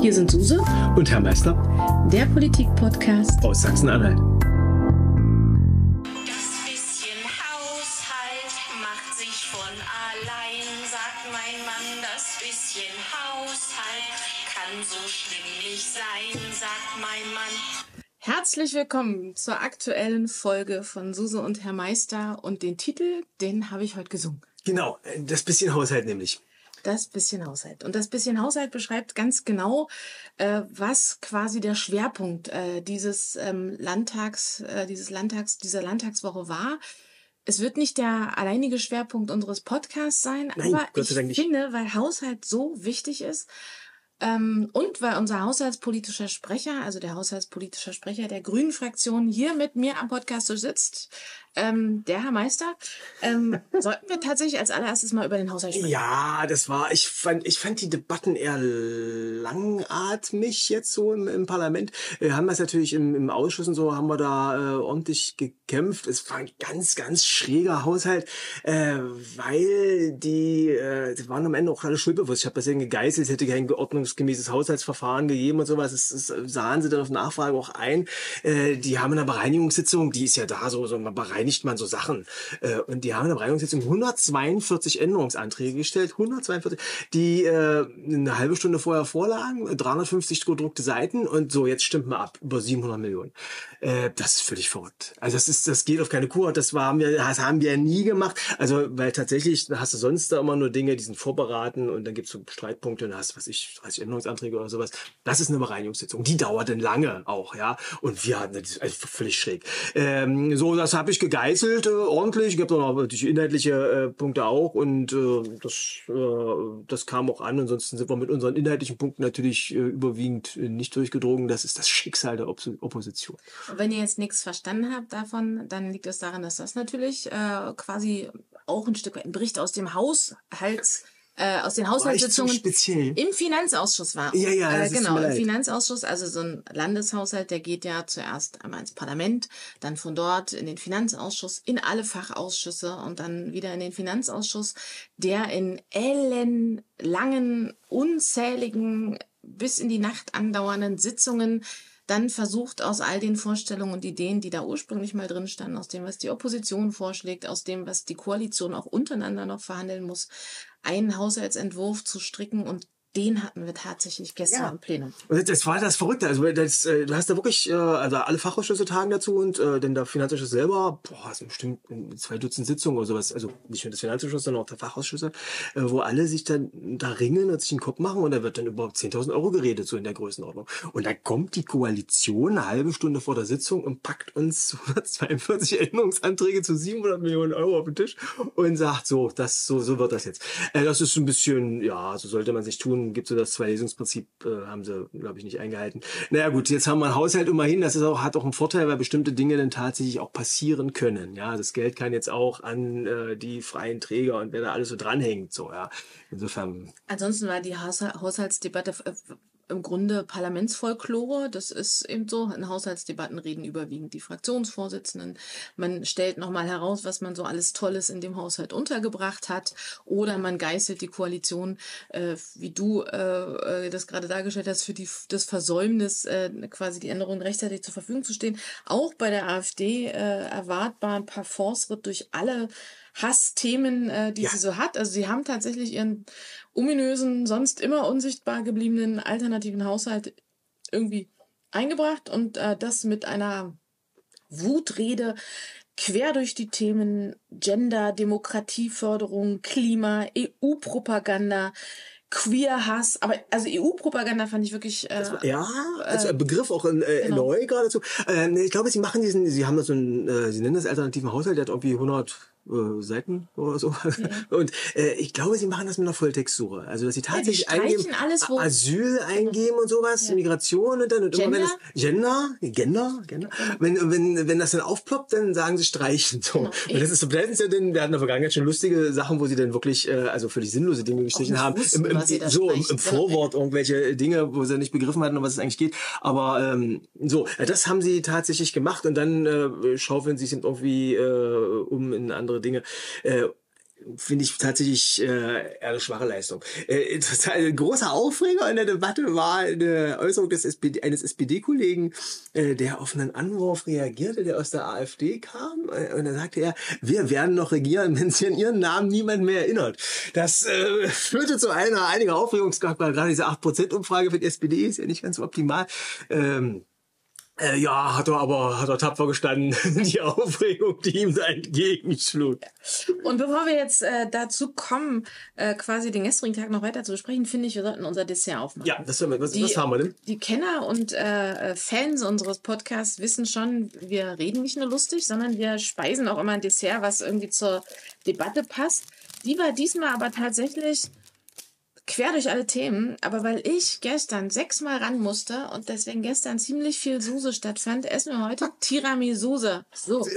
Hier sind Suse und Herr Meister, der Politik-Podcast aus Sachsen-Anhalt. Das bisschen Haushalt macht sich von allein, sagt mein Mann. Das bisschen Haushalt kann so schlimm nicht sein, sagt mein Mann. Herzlich willkommen zur aktuellen Folge von Suse und Herr Meister und den Titel, den habe ich heute gesungen. Genau, das bisschen Haushalt nämlich. Das bisschen Haushalt. Und das bisschen Haushalt beschreibt ganz genau, äh, was quasi der Schwerpunkt äh, dieses ähm, Landtags, äh, dieses Landtags, dieser Landtagswoche war. Es wird nicht der alleinige Schwerpunkt unseres Podcasts sein, Nein, aber Gott sei ich finde, weil Haushalt so wichtig ist, und weil unser haushaltspolitischer Sprecher, also der haushaltspolitische Sprecher der Grünen Fraktion hier mit mir am Podcast sitzt, ähm, der Herr Meister, ähm, sollten wir tatsächlich als allererstes mal über den Haushalt sprechen. Ja, das war, ich fand, ich fand die Debatten eher langatmig jetzt so im, im Parlament. Wir haben das natürlich im, im Ausschuss und so, haben wir da äh, ordentlich gekämpft. Es war ein ganz, ganz schräger Haushalt, äh, weil die, äh, die waren am Ende auch alle schuldbewusst. Ich habe das irgendwie gegeißelt, es hätte kein ordnungsgemäßes Haushaltsverfahren gegeben und sowas. Das, das sahen sie dann auf Nachfrage auch ein. Äh, die haben in der Bereinigungssitzung, die ist ja da so, so man bereinigt man so Sachen. Äh, und die haben in der Bereinigungssitzung 142 Änderungsanträge gestellt, 142, die äh, eine halbe Stunde vorher vorlagen, 350 gedruckte Seiten und so, jetzt stimmt mal ab, über 700 Millionen. Äh, das ist völlig verrückt. Also das ist, das geht auf keine Kur. Das, war, haben wir, das haben wir nie gemacht. Also, weil tatsächlich hast du sonst da immer nur Dinge, die sind vorberaten und dann gibt's so Streitpunkte und hast, was ich, 30 Änderungsanträge oder sowas. Das ist eine Bereinigungssitzung. Die dauert dann lange auch, ja. Und wir hatten das also völlig schräg. Ähm, so, das habe ich gegeißelt, äh, ordentlich. Ich habe noch natürlich inhaltliche äh, Punkte auch und äh, das, äh, das kam auch an. Ansonsten sind wir mit unseren inhaltlichen Punkten natürlich äh, überwiegend äh, nicht durchgedrungen. Das ist das Schicksal der Op Opposition. Und wenn ihr jetzt nichts verstanden habt davon, dann liegt es daran, dass das natürlich quasi auch ein Stück weit ein Bericht aus dem Haushalts äh, aus den Haushaltssitzungen im Finanzausschuss war. Ja, ja, das äh, ist genau, mir im. Finanzausschuss, also so ein Landeshaushalt, der geht ja zuerst einmal ins Parlament, dann von dort in den Finanzausschuss, in alle Fachausschüsse und dann wieder in den Finanzausschuss, der in ellenlangen, unzähligen, bis in die Nacht andauernden Sitzungen dann versucht aus all den Vorstellungen und Ideen, die da ursprünglich mal drin standen, aus dem, was die Opposition vorschlägt, aus dem, was die Koalition auch untereinander noch verhandeln muss, einen Haushaltsentwurf zu stricken und den hatten wir tatsächlich gestern Ja. im Plenum. Das war das Verrückte. Also das, äh, du hast da wirklich, äh, also alle Fachausschüsse tagen dazu und äh, denn der Finanzausschuss selber, boah, sind bestimmt zwei Dutzend Sitzungen oder sowas. Also nicht nur das Finanzausschuss, sondern auch der Fachausschüsse, äh, wo alle sich dann da ringen und sich einen Kopf machen und da wird dann über 10.000 Euro geredet, so in der Größenordnung. Und dann kommt die Koalition eine halbe Stunde vor der Sitzung und packt uns 142 Änderungsanträge zu 700 Millionen Euro auf den Tisch und sagt so, das, so, so wird das jetzt. Äh, das ist so ein bisschen, ja, so sollte man sich tun. Gibt so das Zwei-Lesungsprinzip, äh, haben sie, glaube ich, nicht eingehalten. Naja gut, jetzt haben wir einen Haushalt immerhin, das ist auch, hat auch einen Vorteil, weil bestimmte Dinge dann tatsächlich auch passieren können. Ja, das Geld kann jetzt auch an äh, die freien Träger und wer da alles so dranhängt, so, ja. Insofern, Ansonsten war die Haushal- Haushaltsdebatte äh, im Grunde Parlamentsfolklore. Das ist eben so. In Haushaltsdebatten reden überwiegend die Fraktionsvorsitzenden. Man stellt nochmal heraus, was man so alles Tolles in dem Haushalt untergebracht hat. Oder man geißelt die Koalition, äh, wie du äh, äh, das gerade dargestellt hast, für die, das Versäumnis, äh, quasi die Änderungen rechtzeitig zur Verfügung zu stehen. Auch bei der AfD äh, erwartbar ein paar Fortschritt durch alle Hassthemen, äh, die Ja. sie so hat. Also sie haben tatsächlich ihren ominösen, sonst immer unsichtbar gebliebenen alternativen Haushalt irgendwie eingebracht und äh, das mit einer Wutrede quer durch die Themen Gender, Demokratieförderung, Klima, EU-Propaganda, Queer-Hass. Aber also EU-Propaganda fand ich wirklich äh, ja, als ein Begriff auch in, äh, genau. neu geradezu. Äh, nee, ich glaube, sie machen diesen, sie haben so einen, äh, sie nennen das alternativen Haushalt, der hat irgendwie 100 äh, Seiten oder so. Und äh, ich glaube, sie machen das mit einer Volltextsuche. Also, dass sie tatsächlich streichen eingeben, alles, Asyl eingeben und sowas, Migration und dann und immer wenn Gender? es Gender, Gender, Gender. Wenn, wenn, wenn das dann aufploppt, dann sagen sie streichen. So. Genau. Und das ist so blendend ja denn, wir hatten in der Vergangenheit schon lustige Sachen, wo sie dann wirklich, äh, also völlig sinnlose Dinge gestrichen haben. wussten, Im, im, so, im, im Vorwort irgendwelche Dinge, wo sie nicht begriffen hatten, um was es eigentlich geht. Aber ähm, so, äh, das haben sie tatsächlich gemacht und dann äh, schaufeln sie sich eben irgendwie äh, um in andere Dinge. Äh, finde ich tatsächlich äh, eine schwache Leistung. Äh, total, großer Aufreger in der Debatte war eine Äußerung des SPD, eines SPD-Kollegen, äh, der auf einen Anwurf reagierte, der aus der AfD kam. Äh, und da sagte er, wir werden noch regieren, wenn sich an ihren Namen niemand mehr erinnert. Das äh, führte zu einer einiger Aufregung. Gerade diese 8%-Umfrage für die SPD ist ja nicht ganz so optimal. Ähm, äh, ja, hat er aber hat er tapfer gestanden, die Aufregung, die ihm da entgegenschlug. Und bevor wir jetzt äh, dazu kommen, äh, quasi den gestrigen Tag noch weiter zu besprechen, finde ich, wir sollten unser Dessert aufmachen. Ja, was, was, Die- was haben wir denn? Die Kenner und äh, Fans unseres Podcasts wissen schon, wir reden nicht nur lustig, sondern wir speisen auch immer ein Dessert, was irgendwie zur Debatte passt. Die war diesmal aber tatsächlich quer durch alle Themen, aber weil ich gestern sechsmal ran musste und deswegen gestern ziemlich viel Suse stattfand, essen wir heute Tiramisuse. So.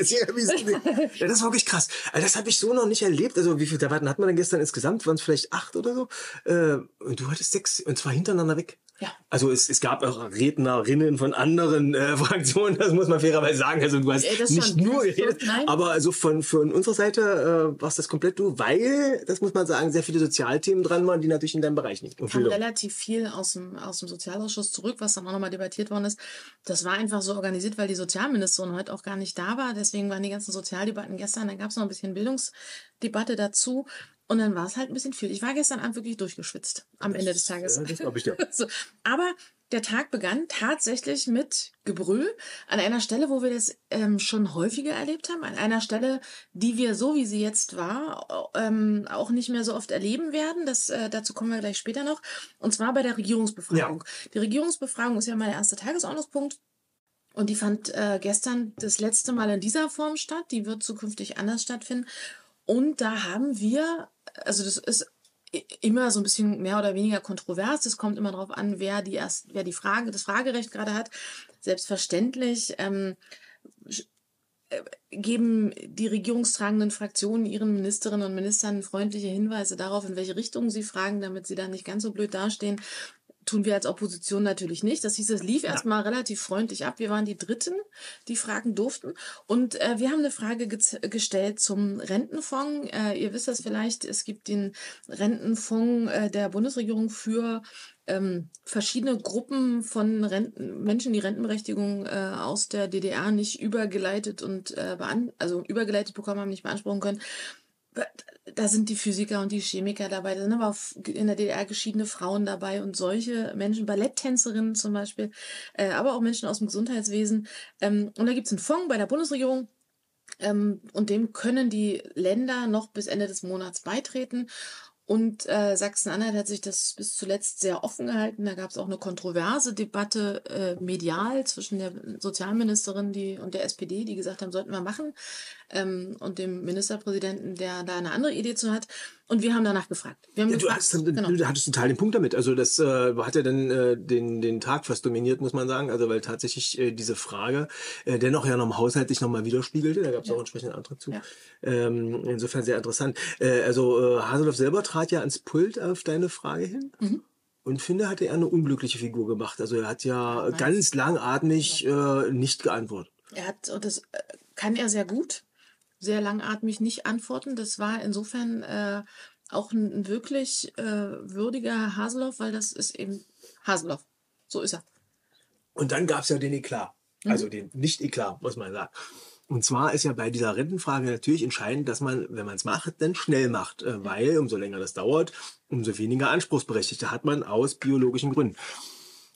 Ja, das war wirklich krass. Also das habe ich so noch nicht erlebt. Also wie viele Debatten hat man denn gestern insgesamt? Waren es vielleicht acht oder so? Äh, und du hattest sechs, und zwar hintereinander weg. Ja. Also es, es gab auch Rednerinnen von anderen äh, Fraktionen, das muss man fairerweise sagen. Also du hast Äh, das nicht schon. nur geredet, nein. aber also von, von unserer Seite äh, warst das komplett du, weil, das muss man sagen, sehr viele Sozialthemen dran waren, die natürlich in deinem Bereich liegen. Und kam relativ viel aus dem, aus dem Sozialausschuss zurück, was dann auch nochmal debattiert worden ist. Das war einfach so organisiert, weil die Sozialministerin heute auch gar nicht da war. Deswegen waren die ganzen Sozialdebatten gestern. Dann gab es noch ein bisschen Bildungsdebatte dazu. Und dann war es halt ein bisschen viel. Ich war gestern Abend wirklich durchgeschwitzt am Ende des Tages. Ja, das glaube ich dir. So, aber der Tag begann tatsächlich mit Gebrüll an einer Stelle, wo wir das ähm, schon häufiger erlebt haben, an einer Stelle, die wir so wie sie jetzt war, ähm, auch nicht mehr so oft erleben werden. Das, äh, dazu kommen wir gleich später noch. Und zwar bei der Regierungsbefragung. Die Regierungsbefragung ist ja mal der erste Tagesordnungspunkt. Und die fand äh, gestern das letzte Mal in dieser Form statt. Die wird zukünftig anders stattfinden. Und da haben wir, also das ist immer so ein bisschen mehr oder weniger kontrovers. Es kommt immer darauf an, wer die erst, wer die Frage, das Fragerecht gerade hat. Selbstverständlich ähm, äh, geben die regierungstragenden Fraktionen ihren Ministerinnen und Ministern freundliche Hinweise darauf, in welche Richtung sie fragen, damit sie dann nicht ganz so blöd dastehen. Tun wir als Opposition natürlich nicht. Das hieß, es lief erstmal relativ freundlich ab. Wir waren die Dritten, die fragen durften. Und äh, wir haben eine Frage gez- gestellt zum Rentenfonds. Äh, ihr wisst das vielleicht, es gibt den Rentenfonds äh, der Bundesregierung für ähm, verschiedene Gruppen von Renten, Menschen, die Rentenberechtigung äh, aus der DDR nicht übergeleitet und äh, also übergeleitet bekommen haben, nicht beanspruchen können da sind die Physiker und die Chemiker dabei, da sind aber auch in der DDR geschiedene Frauen dabei und solche Menschen, Balletttänzerinnen zum Beispiel, äh, aber auch Menschen aus dem Gesundheitswesen. Ähm, und da gibt es einen Fonds bei der Bundesregierung, ähm, und dem können die Länder noch bis Ende des Monats beitreten. Und äh, Sachsen-Anhalt hat sich das bis zuletzt sehr offen gehalten. Da gab es auch eine kontroverse Debatte äh, medial zwischen der Sozialministerin die, und der SPD, die gesagt haben, sollten wir machen, ähm, und dem Ministerpräsidenten, der da eine andere Idee zu hat. Und wir haben danach gefragt. Wir haben Ja, du, gefragt, hast, genau. du hattest total den Punkt damit. Also das äh, hat ja dann äh, den, den Tag fast dominiert, muss man sagen. Also weil tatsächlich äh, diese Frage äh, dennoch ja noch im Haushalt sich nochmal widerspiegelte. Da gab es auch entsprechenden Antrag zu. Ja. Ähm, insofern sehr interessant. Äh, also äh, Haseloff selber trat ja ans Pult auf deine Frage hin. Mhm. Und finde, hatte er eine unglückliche Figur gemacht. Also er hat ja Meinst ganz langatmig äh, nicht geantwortet. Er hat, und das äh, kann er sehr gut, sehr langatmig nicht antworten. Das war insofern äh, auch ein, wirklich äh, würdiger Haseloff, weil das ist eben Haseloff. So ist er. Und dann gab's ja den Eklat. Also den Nicht-Eklat, muss man sagen. Und zwar ist ja bei dieser Rentenfrage natürlich entscheidend, dass man, wenn man es macht, dann schnell macht. Äh, Weil umso länger das dauert, umso weniger Anspruchsberechtigte hat man aus biologischen Gründen.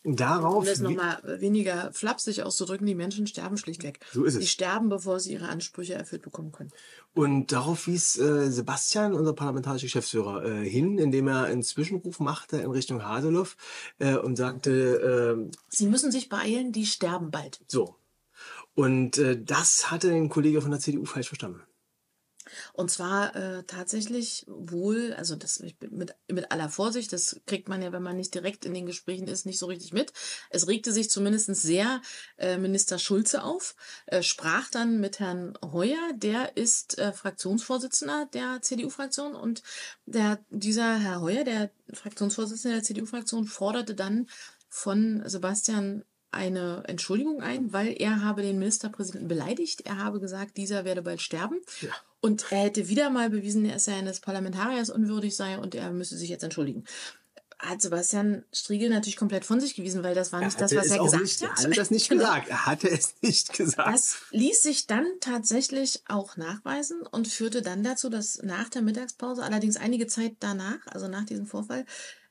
Darauf. Um das nochmal weniger flapsig auszudrücken, die Menschen sterben schlichtweg. So ist es. Die sterben, bevor sie ihre Ansprüche erfüllt bekommen können. Und darauf wies äh, Sebastian, unser parlamentarischer Geschäftsführer, äh, hin, indem er einen Zwischenruf machte in Richtung Haseloff äh, und sagte, äh, Sie müssen sich beeilen, die sterben bald. so. Und äh, das hatte ein Kollege von der CDU falsch verstanden. Und zwar äh, tatsächlich wohl, also das mit, mit aller Vorsicht, das kriegt man ja, wenn man nicht direkt in den Gesprächen ist, nicht so richtig mit. Es regte sich zumindest sehr äh, Minister Schulze auf, äh, sprach dann mit Herrn Heuer, der ist äh, Fraktionsvorsitzender der CDU-Fraktion und der, dieser Herr Heuer, der Fraktionsvorsitzende der CDU-Fraktion, forderte dann von Sebastian eine Entschuldigung ein, weil er habe den Ministerpräsidenten beleidigt. Er habe gesagt, dieser werde bald sterben. Ja. Und er hätte wieder mal bewiesen, dass er eines Parlamentariers unwürdig sei und er müsse sich jetzt entschuldigen. Hat Sebastian Striegel natürlich komplett von sich gewiesen, weil das war nicht das, was er gesagt nicht, hat. Er hatte das nicht Genau. gesagt. Er hatte es nicht gesagt. Das ließ sich dann tatsächlich auch nachweisen und führte dann dazu, dass nach der Mittagspause, allerdings einige Zeit danach, also nach diesem Vorfall,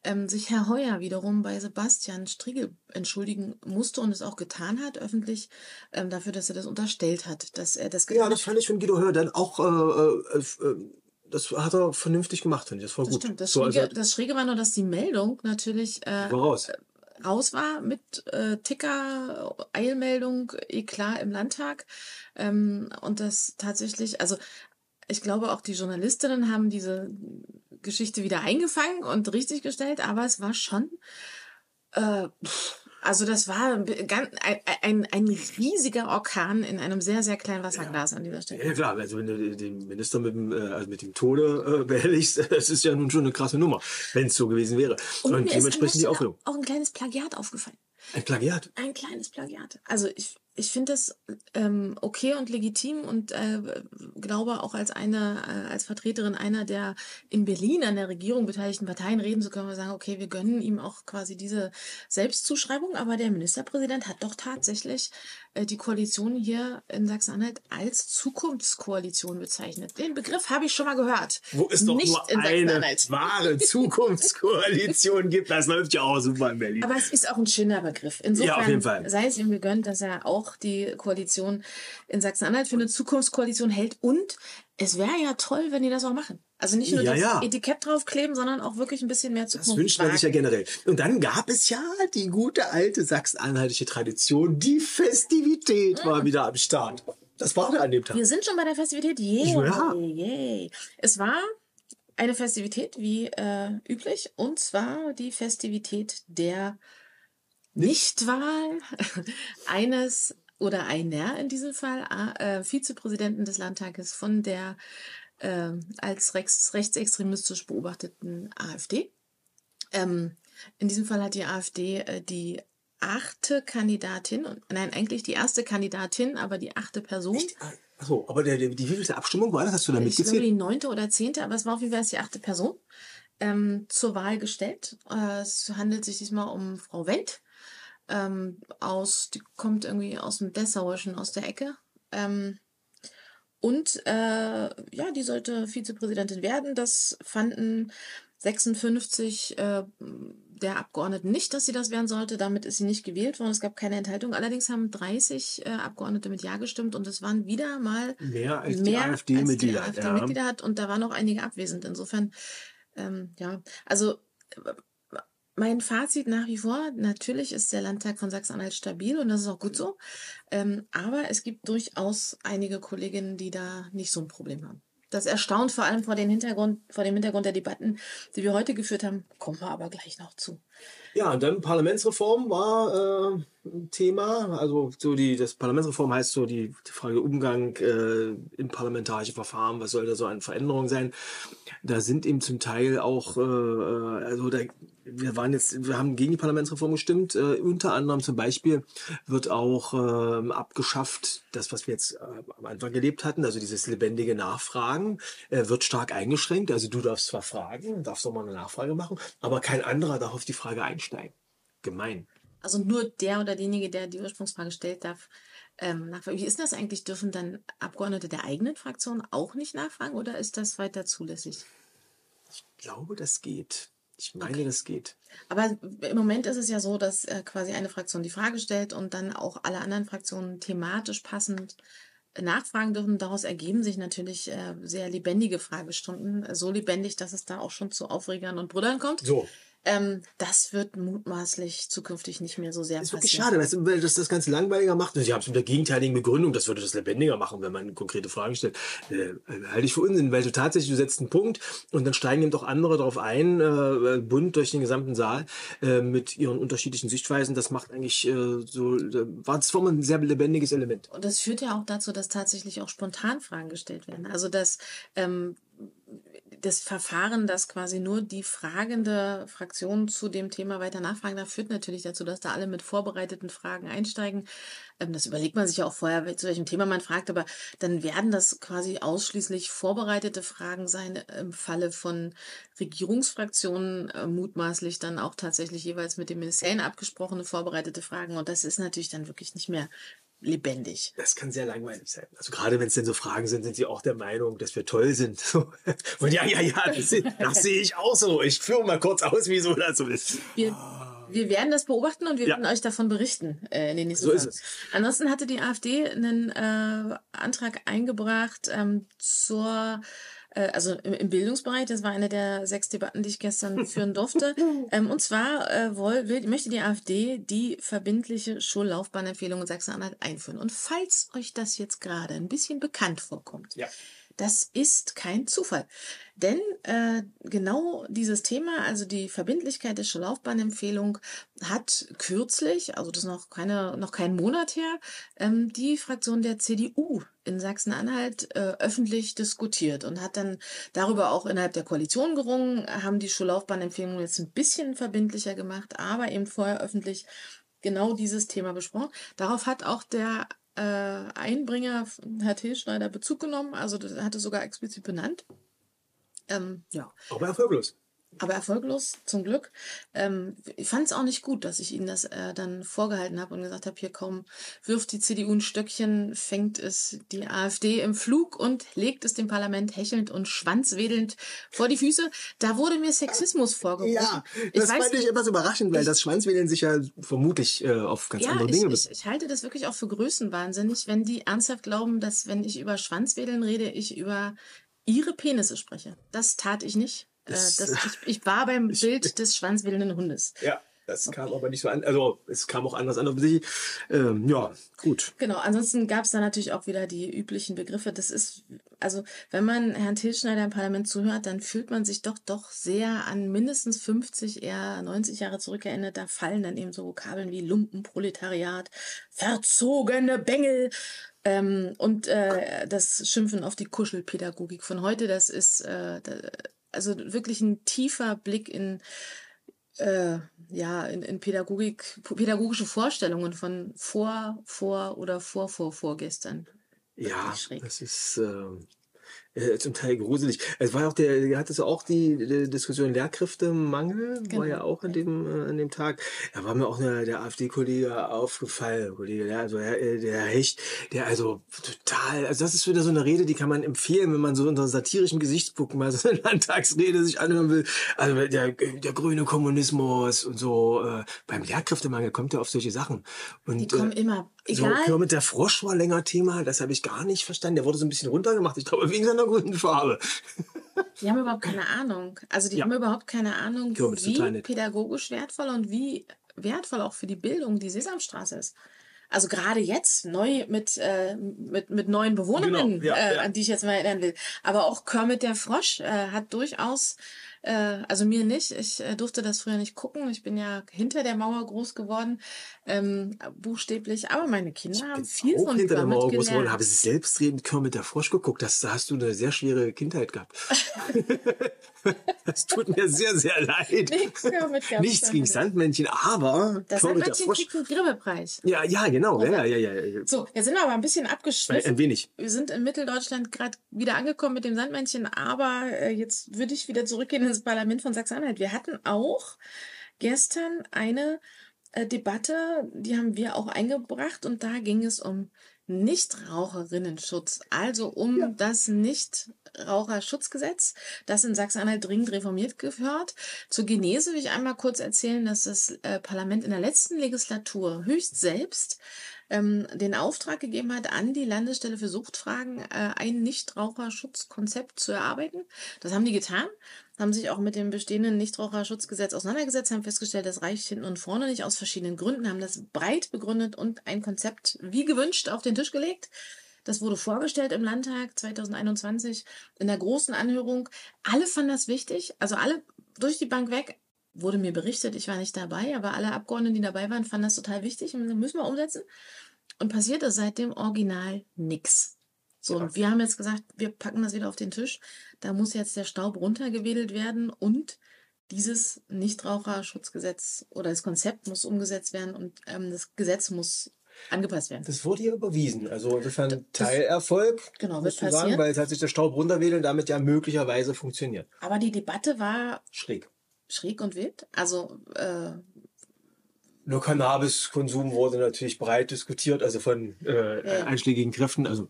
ähm, sich Herr Heuer wiederum bei Sebastian Striegel entschuldigen musste und es auch getan hat, öffentlich, ähm, dafür, dass er das unterstellt hat, dass er das getan ja, das fand ich von Guido Hör dann auch, äh, äh, äh, das hat er vernünftig gemacht, finde ich. Das war Das gut. stimmt. Das, so, Schräge, also, das Schräge war nur, dass die Meldung natürlich äh, voraus. raus war mit äh, Ticker, Eilmeldung, Eklat im Landtag. Ähm, und das tatsächlich, also ich glaube auch die Journalistinnen haben diese Geschichte wieder eingefangen und richtig gestellt, aber es war schon, äh, also das war ein, ein, ein riesiger Orkan in einem sehr, sehr kleinen Wasserglas an dieser Stelle. Ja klar, also wenn du den Minister mit dem, äh, also mit dem Tode äh, behelligst, das ist ja nun schon eine krasse Nummer, wenn es so gewesen wäre. Und, an dementsprechend die Aufregung. auch ein kleines Plagiat aufgefallen. Ein Plagiat. Ein kleines Plagiat. Also ich, ich finde das ähm, okay und legitim und äh, glaube auch als eine, äh, als Vertreterin einer der in Berlin an der Regierung beteiligten Parteien reden zu können, wir sagen, okay, wir gönnen ihm auch quasi diese Selbstzuschreibung, aber der Ministerpräsident hat doch tatsächlich äh, die Koalition hier in Sachsen-Anhalt als Zukunftskoalition bezeichnet. Den Begriff habe ich schon mal gehört. Wo es doch Nicht nur in eine wahre Zukunftskoalition gibt, das läuft ja auch super in Berlin. Aber es ist auch ein schöner Begriff. Insofern Ja, auf jeden Fall. sei es ihm gegönnt, dass er auch die Koalition in Sachsen-Anhalt für eine Zukunftskoalition hält. Und es wäre ja toll, wenn die das auch machen. Also nicht nur Ja, das ja. Etikett draufkleben, sondern auch wirklich ein bisschen mehr Zukunft Das wünscht man sich ja generell. Und dann gab es ja die gute alte sachsen-anhaltische Tradition. Die Festivität war wieder am Start. Das war an dem Tag. Wir sind schon bei der Festivität. Yeah, Ja. yay. Es war eine Festivität wie äh, üblich und zwar die Festivität der Nichtwahl eines oder einer in diesem Fall äh, Vizepräsidenten des Landtages von der äh, als rechts, rechtsextremistisch beobachteten AfD. Ähm, in diesem Fall hat die AfD äh, die achte Kandidatin, nein, eigentlich die erste Kandidatin, aber die achte Person. Achso, aber der, der, die wievielte Abstimmung war das? Hast du da Ich glaube, mitgezählt? die neunte oder zehnte, aber es war auf jeden Fall die achte Person ähm, zur Wahl gestellt. Äh, es handelt sich diesmal um Frau Wendt. Ähm, aus, die kommt irgendwie aus dem Dessauischen, aus der Ecke. Ähm, und äh, ja, die sollte Vizepräsidentin werden. Das fanden 56 äh, der Abgeordneten nicht, dass sie das werden sollte. Damit ist sie nicht gewählt worden. Es gab keine Enthaltung. Allerdings haben 30 äh, Abgeordnete mit Ja gestimmt und es waren wieder mal Mehr als die mehr AfD-Mitglieder. als die ja. AfD-Mitglieder hat und da waren noch einige abwesend. Insofern, ähm, ja, also äh, mein Fazit nach wie vor, natürlich ist der Landtag von Sachsen-Anhalt stabil und das ist auch gut so. Ähm, aber es gibt durchaus einige Kolleginnen, die da nicht so ein Problem haben. Das erstaunt vor allem vor, den Hintergrund, vor dem Hintergrund der Debatten, die wir heute geführt haben. Kommen wir aber gleich noch zu. Ja, und dann Parlamentsreform war äh, Thema. Also so die, das Parlamentsreform heißt so die, die Frage Umgang äh, im parlamentarischen Verfahren, was soll da so an Veränderungen sein? Da sind eben zum Teil auch, äh, äh, also da, wir waren jetzt, wir haben gegen die Parlamentsreform gestimmt. Äh, unter anderem zum Beispiel wird auch äh, abgeschafft, das, was wir jetzt äh, am Anfang gelebt hatten, also dieses lebendige Nachfragen, äh, wird stark eingeschränkt. Also du darfst zwar fragen, darfst auch mal eine Nachfrage machen, aber kein anderer darf auf die Frage einsteigen. Gemein. Also nur der oder diejenige, der die Ursprungsfrage stellt, darf ähm, nachfragen. Wie ist das eigentlich? Dürfen dann Abgeordnete der eigenen Fraktion auch nicht nachfragen oder ist das weiter zulässig? Ich glaube, das geht. Ich meine, das geht. Aber im Moment ist es ja so, dass äh, quasi eine Fraktion die Frage stellt und dann auch alle anderen Fraktionen thematisch passend nachfragen dürfen. Daraus ergeben sich natürlich äh, sehr lebendige Fragestunden. äh, So lebendig, dass es da auch schon zu Aufregern und Brüdern kommt. So. Ähm, das wird mutmaßlich zukünftig nicht mehr so sehr ist wirklich passieren. schade, weißt du, weil das das Ganze langweiliger macht. Sie haben es mit der gegenteiligen Begründung, das würde das lebendiger machen, wenn man konkrete Fragen stellt. Äh, halte ich für Unsinn, weil du tatsächlich, du setzt einen Punkt und dann steigen eben doch andere darauf ein, äh, bunt durch den gesamten Saal äh, mit ihren unterschiedlichen Sichtweisen. Das macht eigentlich äh, so, äh, war das mal ein sehr lebendiges Element. Und das führt ja auch dazu, dass tatsächlich auch spontan Fragen gestellt werden. Also dass ähm, das Verfahren, dass quasi nur die fragende Fraktion zu dem Thema weiter nachfragen darf, führt natürlich dazu, dass da alle mit vorbereiteten Fragen einsteigen. Ähm, das überlegt man sich ja auch vorher, zu welchem Thema man fragt, aber dann werden das quasi ausschließlich vorbereitete Fragen sein, im Falle von Regierungsfraktionen äh, mutmaßlich dann auch tatsächlich jeweils mit den Ministerien abgesprochene vorbereitete Fragen. Und das ist natürlich dann wirklich nicht mehr lebendig. Das kann sehr langweilig sein. Also gerade wenn es denn so Fragen sind, sind sie auch der Meinung, dass wir toll sind. Und ja, ja, ja, das, das sehe ich auch so. Ich führe mal kurz aus, wieso das so ist. Wir, wir werden das beobachten und wir ja. werden euch davon berichten äh, in den nächsten So ist es. Ansonsten hatte die AfD einen äh, Antrag eingebracht ähm, zur also im, im Bildungsbereich, das war eine der sechs Debatten, die ich gestern führen durfte. ähm, und zwar äh, woll, will, möchte die AfD die verbindliche Schullaufbahnempfehlung in Sachsen-Anhalt einführen. Und falls euch das jetzt gerade ein bisschen bekannt vorkommt, Ja. Das ist kein Zufall. Denn äh, genau dieses Thema, also die Verbindlichkeit der Schullaufbahnempfehlung, hat kürzlich, also das ist noch, keine, noch kein Monat her, ähm, die Fraktion der CDU in Sachsen-Anhalt äh, öffentlich diskutiert und hat dann darüber auch innerhalb der Koalition gerungen, haben die Schullaufbahnempfehlung jetzt ein bisschen verbindlicher gemacht, aber eben vorher öffentlich genau dieses Thema besprochen. Darauf hat auch der äh, Einbringer, Herr Tilschneider, Bezug genommen, also das hatte sogar explizit benannt. Ähm, ja, Aber erfolglos. Aber erfolglos, zum Glück. Ähm, ich fand es auch nicht gut, dass ich ihnen das äh, dann vorgehalten habe und gesagt habe, hier kaum wirft die CDU ein Stöckchen, fängt es die AfD im Flug und legt es dem Parlament hechelnd und schwanzwedelnd vor die Füße. Da wurde mir Sexismus vorgeworfen. Ja, Ich das weiß fand ich etwas überraschend, weil das Schwanzwedeln sich ja vermutlich äh, auf ganz Ja, andere ich, Dinge ich, ich halte das wirklich auch für größenwahnsinnig, wenn die ernsthaft glauben, dass wenn ich über Schwanzwedeln rede, ich über ihre Penisse spreche. Das tat ich nicht. Äh, Das- das, ich, ich war beim Bild des schwanzwedelnden Hundes. Ja, das kam aber nicht so an. Also es kam auch anders an. offensichtlich. Ähm, ja, gut. Genau, ansonsten gab es da natürlich auch wieder die üblichen Begriffe. Das ist, also wenn man Herrn Tilschneider im Parlament zuhört, dann fühlt man sich doch doch sehr an mindestens 50, eher 90 Jahre zurückerinnert. Da fallen dann eben so Vokabeln wie Lumpenproletariat, verzogene Bengel ähm, und äh, das Schimpfen auf die Kuschelpädagogik von heute. Das ist äh, also wirklich ein tiefer Blick in äh, ja, in, in Pädagogik, pädagogische Vorstellungen von vor, vor oder vor, vor, vorgestern. Ja, das ist äh, äh, zum Teil gruselig. Es war ja auch der, hat es auch die, die Diskussion Lehrkräftemangel, war Genau. ja auch an dem, äh, an dem Tag. Da war mir auch eine, der AfD-Kollege aufgefallen, Kollege, der, also äh, der Hecht, der also total, also das ist wieder so eine Rede, die kann man empfehlen, wenn man so unter satirischem Gesichtspunkt mal so eine Landtagsrede sich anhören will. Also der, der grüne Kommunismus und so, äh, beim Lehrkräftemangel kommt er auf solche Sachen. Und, Die kommen äh, immer, so, egal, Kermit der Frosch war länger Thema, das habe ich gar nicht verstanden. Der wurde so ein bisschen runtergemacht, ich glaube wegen seiner grünen Farbe. die haben überhaupt keine Ahnung. Also die Ja. haben überhaupt keine Ahnung, total wie pädagogisch wertvoll und wie wertvoll auch für die Bildung die Sesamstraße ist. Also gerade jetzt neu mit, äh, mit, mit neuen Bewohnerinnen, Genau, ja, äh, ja. an die ich jetzt mal erinnern will. Aber auch Kermit der Frosch äh, hat durchaus, äh, also mir nicht, ich äh, durfte das früher nicht gucken. Ich bin ja hinter der Mauer groß geworden, ähm, buchstäblich. Aber meine Kinder haben viel auch von hinter der Mauer groß geworden, habe selbstredend Kermit der Frosch geguckt. Das, da hast du eine sehr schwere Kindheit gehabt. das tut mir sehr, sehr leid. Nichts Nichts gegen. Sandmännchen, aber Das Sandmännchen kriegt einen Grimme-Preis. Ja, ja, genau. Ja, ja, ja, ja. So, jetzt sind wir aber ein bisschen abgeschliffen. ein wenig. Wir sind in Mitteldeutschland gerade wieder angekommen mit dem Sandmännchen, aber äh, jetzt würde ich wieder zurückgehen ins Parlament von Sachsen-Anhalt. Wir hatten auch gestern eine äh, Debatte, die haben wir auch eingebracht und da ging es um Nichtraucherinnenschutz, also um das Nichtraucherschutzgesetz, das in Sachsen-Anhalt dringend reformiert gehört. Zur Genese will ich einmal kurz erzählen, dass das äh, Parlament in der letzten Legislatur höchst selbst ähm, den Auftrag gegeben hat, an die Landesstelle für Suchtfragen äh, ein Nichtraucherschutzkonzept zu erarbeiten. Das haben die getan, haben sich auch mit dem bestehenden Nichtraucherschutzgesetz auseinandergesetzt, haben festgestellt, das reicht hinten und vorne nicht aus verschiedenen Gründen, haben das breit begründet und ein Konzept wie gewünscht auf den Tisch gelegt. Das wurde vorgestellt im Landtag 2021 in der großen Anhörung. Alle fanden das wichtig, also alle durch die Bank weg. Wurde mir berichtet, ich war nicht dabei, aber alle Abgeordneten, die dabei waren, fanden das total wichtig und müssen wir umsetzen. Und passiert ist seitdem original nix. So, und wir haben jetzt gesagt, wir packen das wieder auf den Tisch. Da muss jetzt der Staub runtergewedelt werden und dieses Nichtraucherschutzgesetz oder das Konzept muss umgesetzt werden und ähm, das Gesetz muss angepasst werden. Das wurde hier überwiesen. Also insofern Teilerfolg, Genau, wird du sagen, weil es hat sich der Staub runterwedelt und damit ja möglicherweise funktioniert. Aber die Debatte war Schräg. schräg und wild. Also äh, Nur Cannabiskonsum wurde natürlich breit diskutiert, also von äh, Ja. einschlägigen Kräften. Also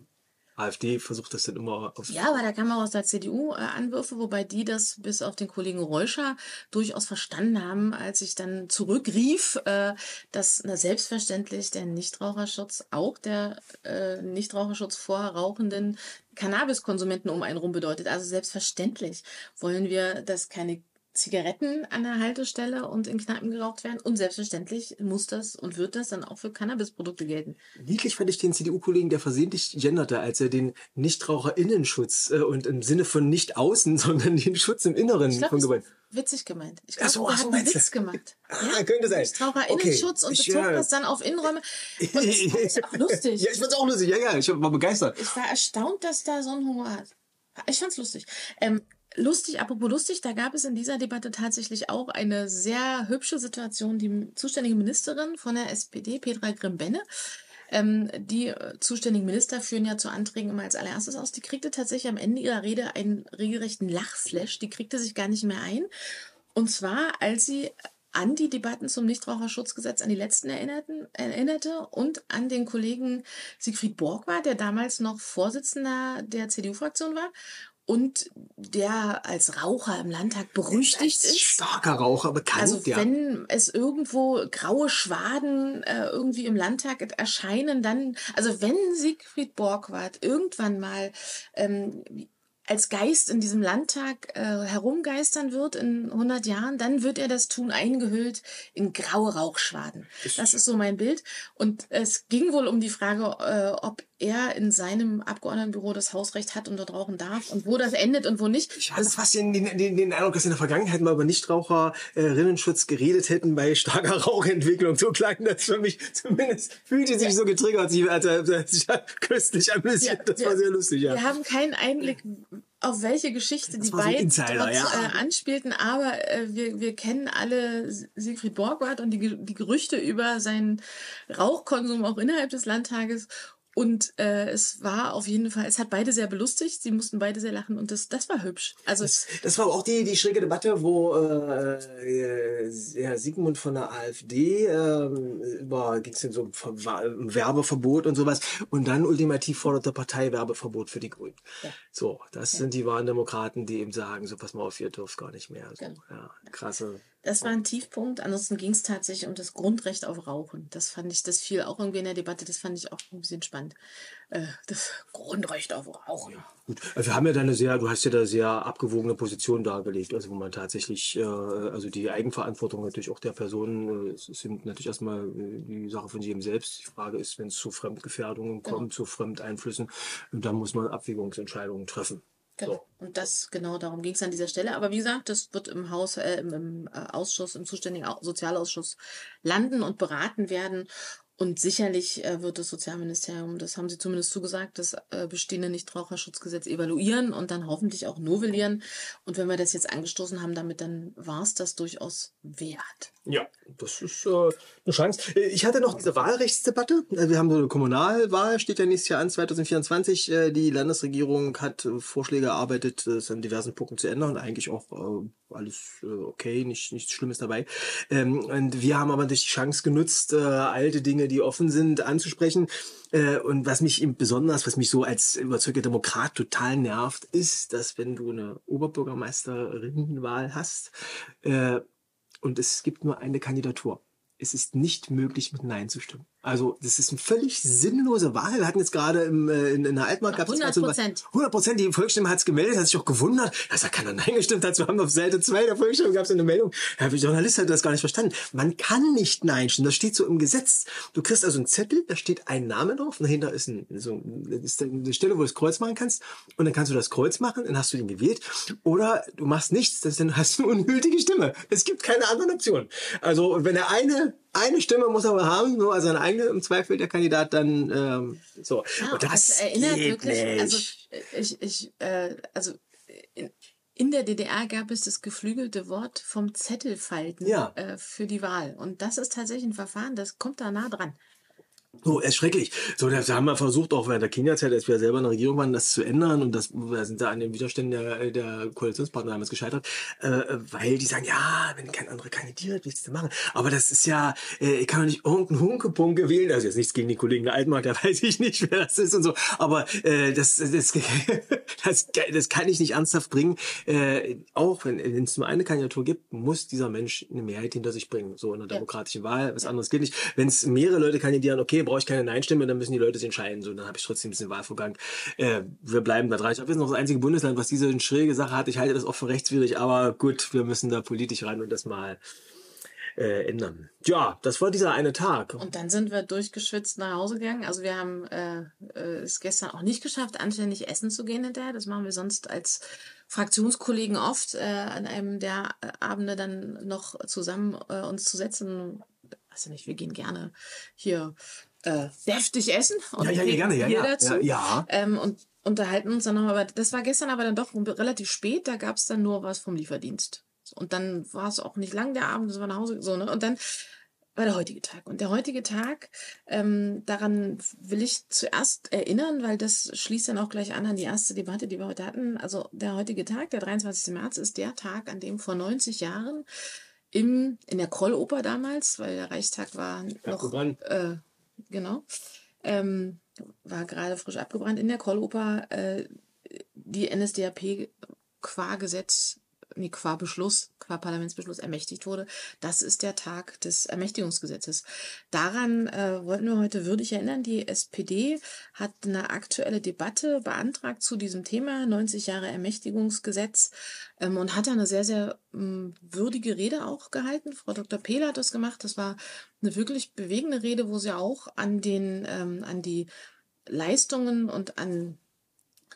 AfD versucht das dann immer auf. Ja, aber da kam auch aus der CDU äh, Anwürfe, wobei die das bis auf den Kollegen Reuscher durchaus verstanden haben, als ich dann zurückrief, äh, dass na, selbstverständlich der Nichtraucherschutz auch der äh, Nichtraucherschutz vor rauchenden Cannabiskonsumenten um einen rum bedeutet. Also selbstverständlich wollen wir, dass keine Zigaretten an der Haltestelle und in Kneipen geraucht werden. Und selbstverständlich muss das und wird das dann auch für Cannabisprodukte gelten. Niedlich fand ich den CDU-Kollegen, der versehentlich genderte, als er den NichtraucherInnenschutz äh, und im Sinne von nicht außen, sondern den Schutz im Inneren Ich glaube, von ist witzig gemeint. Ich glaube, so, er hat einen? Witz gemacht. Ah, könnte sein. Raucherinnenschutz Okay, und ich, bezog ja. das dann auf Innenräume. Und das ich auch lustig. Ja, ich fand's auch lustig. Ja, ja, ich war begeistert. Ich war erstaunt, dass da so ein Humor hat. Ich fand's lustig. Ähm, lustig, apropos lustig, da gab es in dieser Debatte tatsächlich auch eine sehr hübsche Situation. Die zuständige Ministerin von der SPD, Petra Grimbenne, ähm, die äh, zuständigen Minister führen ja zu Anträgen immer als allererstes aus. Die kriegte tatsächlich am Ende ihrer Rede einen regelrechten Lachflash. Die kriegte sich gar nicht mehr ein. Und zwar, als sie an die Debatten zum Nichtraucherschutzgesetz, an die letzten erinnerten, erinnerte und an den Kollegen Siegfried Borg war, der damals noch Vorsitzender der CDU-Fraktion war und der als Raucher im Landtag berüchtigt ist. starker Raucher bekannt, Also ja. wenn es irgendwo graue Schwaden äh, irgendwie im Landtag erscheinen, dann, also wenn Siegfried Borgward irgendwann mal ähm, als Geist in diesem Landtag äh, herumgeistern wird in 100 Jahren, dann wird er das tun, eingehüllt in graue Rauchschwaden. Das ist so mein Bild. Und es ging wohl um die Frage, äh, ob er in seinem Abgeordnetenbüro das Hausrecht hat und dort rauchen darf und wo das endet und wo nicht. Ich hatte fast den, den, den, den Eindruck, dass in der Vergangenheit mal über Nichtraucherinnenschutz geredet hätten bei starker Rauchentwicklung. So klang das für mich zumindest. Fühlte sich so getriggert, sie hat sich köstlich amüsiert. Ja, das wir- war sehr lustig, ja. Wir haben keinen Einblick, auf welche Geschichte die war so beiden Insider, dort, ja. äh, anspielten, aber äh, wir, wir kennen alle Siegfried Borgward und die, die Gerüchte über seinen Rauchkonsum auch innerhalb des Landtages. Und äh, es war auf jeden Fall, es hat beide sehr belustigt, sie mussten beide sehr lachen und das, das war hübsch. Also Das, das war auch die, die schräge Debatte, wo äh, äh, Herr Sigmund von der AfD über ging es so um Ver- Werbeverbot und sowas und dann ultimativ forderte Partei Werbeverbot für die Grünen. Ja. So, das sind die wahren Demokraten, die eben sagen, so pass mal auf, ihr dürft gar nicht mehr. So, Genau. ja, krasse. Das war ein Tiefpunkt. Ansonsten ging es tatsächlich um das Grundrecht auf Rauchen. Das fand ich, das fiel auch irgendwie in der Debatte. Das fand ich auch ein bisschen spannend. Äh, das Grundrecht auf Rauchen. Gut, also wir haben ja da eine sehr, du hast ja da sehr abgewogene Position dargelegt, also wo man tatsächlich, äh, also die Eigenverantwortung natürlich auch der Personen, äh, es sind natürlich erstmal äh, die Sache von jedem selbst. Die Frage ist, wenn es zu Fremdgefährdungen kommt, zu Fremdeinflüssen, dann muss man Abwägungsentscheidungen treffen. Genau. Und das, genau darum ging es an dieser Stelle. Aber wie gesagt, das wird im Haus, äh, im, im äh, Ausschuss, im zuständigen Au- Sozialausschuss landen und beraten werden. Und sicherlich äh, wird das Sozialministerium, das haben sie zumindest zugesagt, das äh, bestehende Nichtraucherschutzgesetz evaluieren und dann hoffentlich auch novellieren. Und wenn wir das jetzt angestoßen haben damit, dann war es das durchaus wert. Ja, das ist äh, eine Chance. Äh, Ich hatte noch diese Wahlrechtsdebatte. Äh, Wir haben so eine Kommunalwahl, steht ja nächstes Jahr an, 2024. Äh, Die Landesregierung hat äh, Vorschläge erarbeitet, es an diversen Punkten zu ändern. Eigentlich auch alles okay, nicht, nichts Schlimmes dabei. Ähm, Und wir haben aber natürlich die Chance genutzt, alte Dinge, die offen sind, anzusprechen. Äh, Und was mich eben besonders, was mich so als überzeugter Demokrat total nervt, ist, dass wenn du eine Oberbürgermeisterinnenwahl hast, äh, und es gibt nur eine Kandidatur. Es ist nicht möglich, mit Nein zu stimmen. Also, das ist eine völlig sinnlose Wahl. Wir hatten jetzt gerade im, äh, in, in der Altmark... gab's jetzt gerade so eine- 100%. 100 Prozent. Die Volksstimme hat es gemeldet, hat sich auch gewundert, dass da keiner Nein gestimmt hat. Wir haben auf Seite 2 der Volksstimme gab es eine Meldung. Ja, der Journalist hat das gar nicht verstanden. Man kann nicht Nein stimmen. Das steht so im Gesetz. Du kriegst also einen Zettel, da steht ein Name drauf. Und dahinter ist, ein, so, ist eine Stelle, wo du das Kreuz machen kannst. Und dann kannst du das Kreuz machen, dann hast du den gewählt. Oder du machst nichts, dann hast du eine ungültige Stimme. Es gibt keine anderen Optionen. Also, wenn der eine eine Stimme muss er wohl haben, nur also eine eigene im Zweifel der Kandidat dann ähm, so. Ja, und das, das erinnert wirklich, nicht. also ich, ich, äh, also in, in der DDR gab es das geflügelte Wort vom Zettelfalten Ja. äh, für die Wahl. Und das ist tatsächlich ein Verfahren, das kommt da nah dran. So, ist schrecklich. So, da haben wir versucht, auch während der Kinderzeit, als wir selber in der Regierung waren, das zu ändern. Und das da sind da an den Widerständen der, der Koalitionspartner damals gescheitert, äh, weil die sagen, ja, wenn kein anderer kandidiert, wie willst du machen? Aber das ist ja, äh, ich kann doch nicht irgendeinen Hunkepunke wählen. Also jetzt nichts gegen die Kollegen der Altmark, da weiß ich nicht, wer das ist und so. Aber äh, das, das, das, das kann ich nicht ernsthaft bringen. Äh, auch wenn wenn es nur eine Kandidatur gibt, muss dieser Mensch eine Mehrheit hinter sich bringen. So in einer demokratischen Wahl. Was anderes geht nicht. Wenn es mehrere Leute kandidieren, okay, brauche ich keine Nein-Stimme, dann müssen die Leute sich entscheiden. So, dann habe ich trotzdem ein bisschen Wahlvorgang. Äh, wir bleiben da dran. Ich glaube, wir sind noch das einzige Bundesland, was diese schräge Sache hat. Ich halte das auch für rechtswidrig, aber gut, wir müssen da politisch ran und das mal äh, ändern. Ja, das war dieser eine Tag. Und dann sind wir durchgeschwitzt nach Hause gegangen. Also wir haben äh, äh, es gestern auch nicht geschafft, anständig essen zu gehen hinterher. Das machen wir sonst als Fraktionskollegen oft, äh, an einem der äh, Abende dann noch zusammen äh, uns zu setzen. Weiß ja nicht, wir gehen gerne hier äh, deftig essen. Und Ja, ja, ja, gerne, ja, ja. dazu. Ja, ja. Ähm, und unterhalten uns dann nochmal. Aber das war gestern aber dann doch relativ spät. Da gab es dann nur was vom Lieferdienst. Und dann war es auch nicht lang der Abend, das war nach Hause so, ne? Und dann war der heutige Tag. Und der heutige Tag, ähm, daran will ich zuerst erinnern, weil das schließt dann auch gleich an an die erste Debatte, die wir heute hatten. Also der heutige Tag, der 23. März, ist der Tag, an dem vor 90 Jahren im, in der Krolloper damals, weil der Reichstag war noch, äh, genau, ähm, war gerade frisch abgebrannt in der Krolloper, äh, die NSDAP qua Gesetz, nee, qua Beschluss, qua Parlamentsbeschluss ermächtigt wurde. Das ist der Tag des Ermächtigungsgesetzes. Daran äh, wollten wir heute würdig erinnern. Die SPD hat eine aktuelle Debatte beantragt zu diesem Thema, 90 Jahre Ermächtigungsgesetz, ähm, und hat da eine sehr, sehr ähm, würdige Rede auch gehalten. Frau Dr. Pehle hat das gemacht. Das war eine wirklich bewegende Rede, wo sie auch an den, ähm, an die Leistungen und an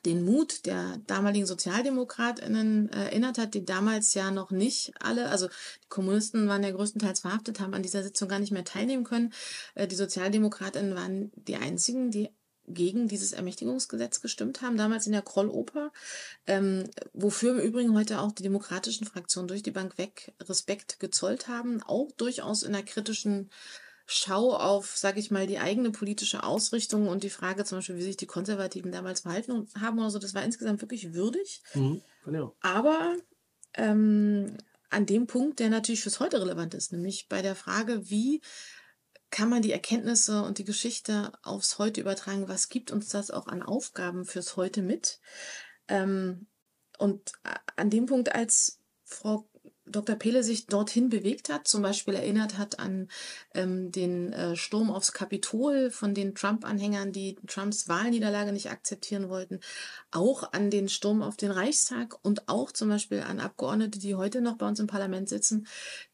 den Mut der damaligen SozialdemokratInnen äh, erinnert hat, die damals ja noch nicht alle, also die Kommunisten waren ja größtenteils verhaftet, haben an dieser Sitzung gar nicht mehr teilnehmen können. Äh, die SozialdemokratInnen waren die einzigen, die gegen dieses Ermächtigungsgesetz gestimmt haben, damals in der Krolloper, ähm, wofür im Übrigen heute auch die demokratischen Fraktionen durch die Bank weg Respekt gezollt haben, auch durchaus in einer kritischen Schau auf, sage ich mal, die eigene politische Ausrichtung und die Frage zum Beispiel, wie sich die Konservativen damals verhalten haben oder so, das war insgesamt wirklich würdig. Mhm. Ja. Aber ähm, an dem Punkt, der natürlich fürs Heute relevant ist, nämlich bei der Frage, wie kann man die Erkenntnisse und die Geschichte aufs Heute übertragen? Was gibt uns das auch an Aufgaben fürs Heute mit? Ähm, und a- an dem Punkt, als Frau Dr. Pehle sich dorthin bewegt hat, zum Beispiel erinnert hat an ähm, den äh, Sturm aufs Kapitol von den Trump-Anhängern, die Trumps Wahlniederlage nicht akzeptieren wollten, auch an den Sturm auf den Reichstag und auch zum Beispiel an Abgeordnete, die heute noch bei uns im Parlament sitzen,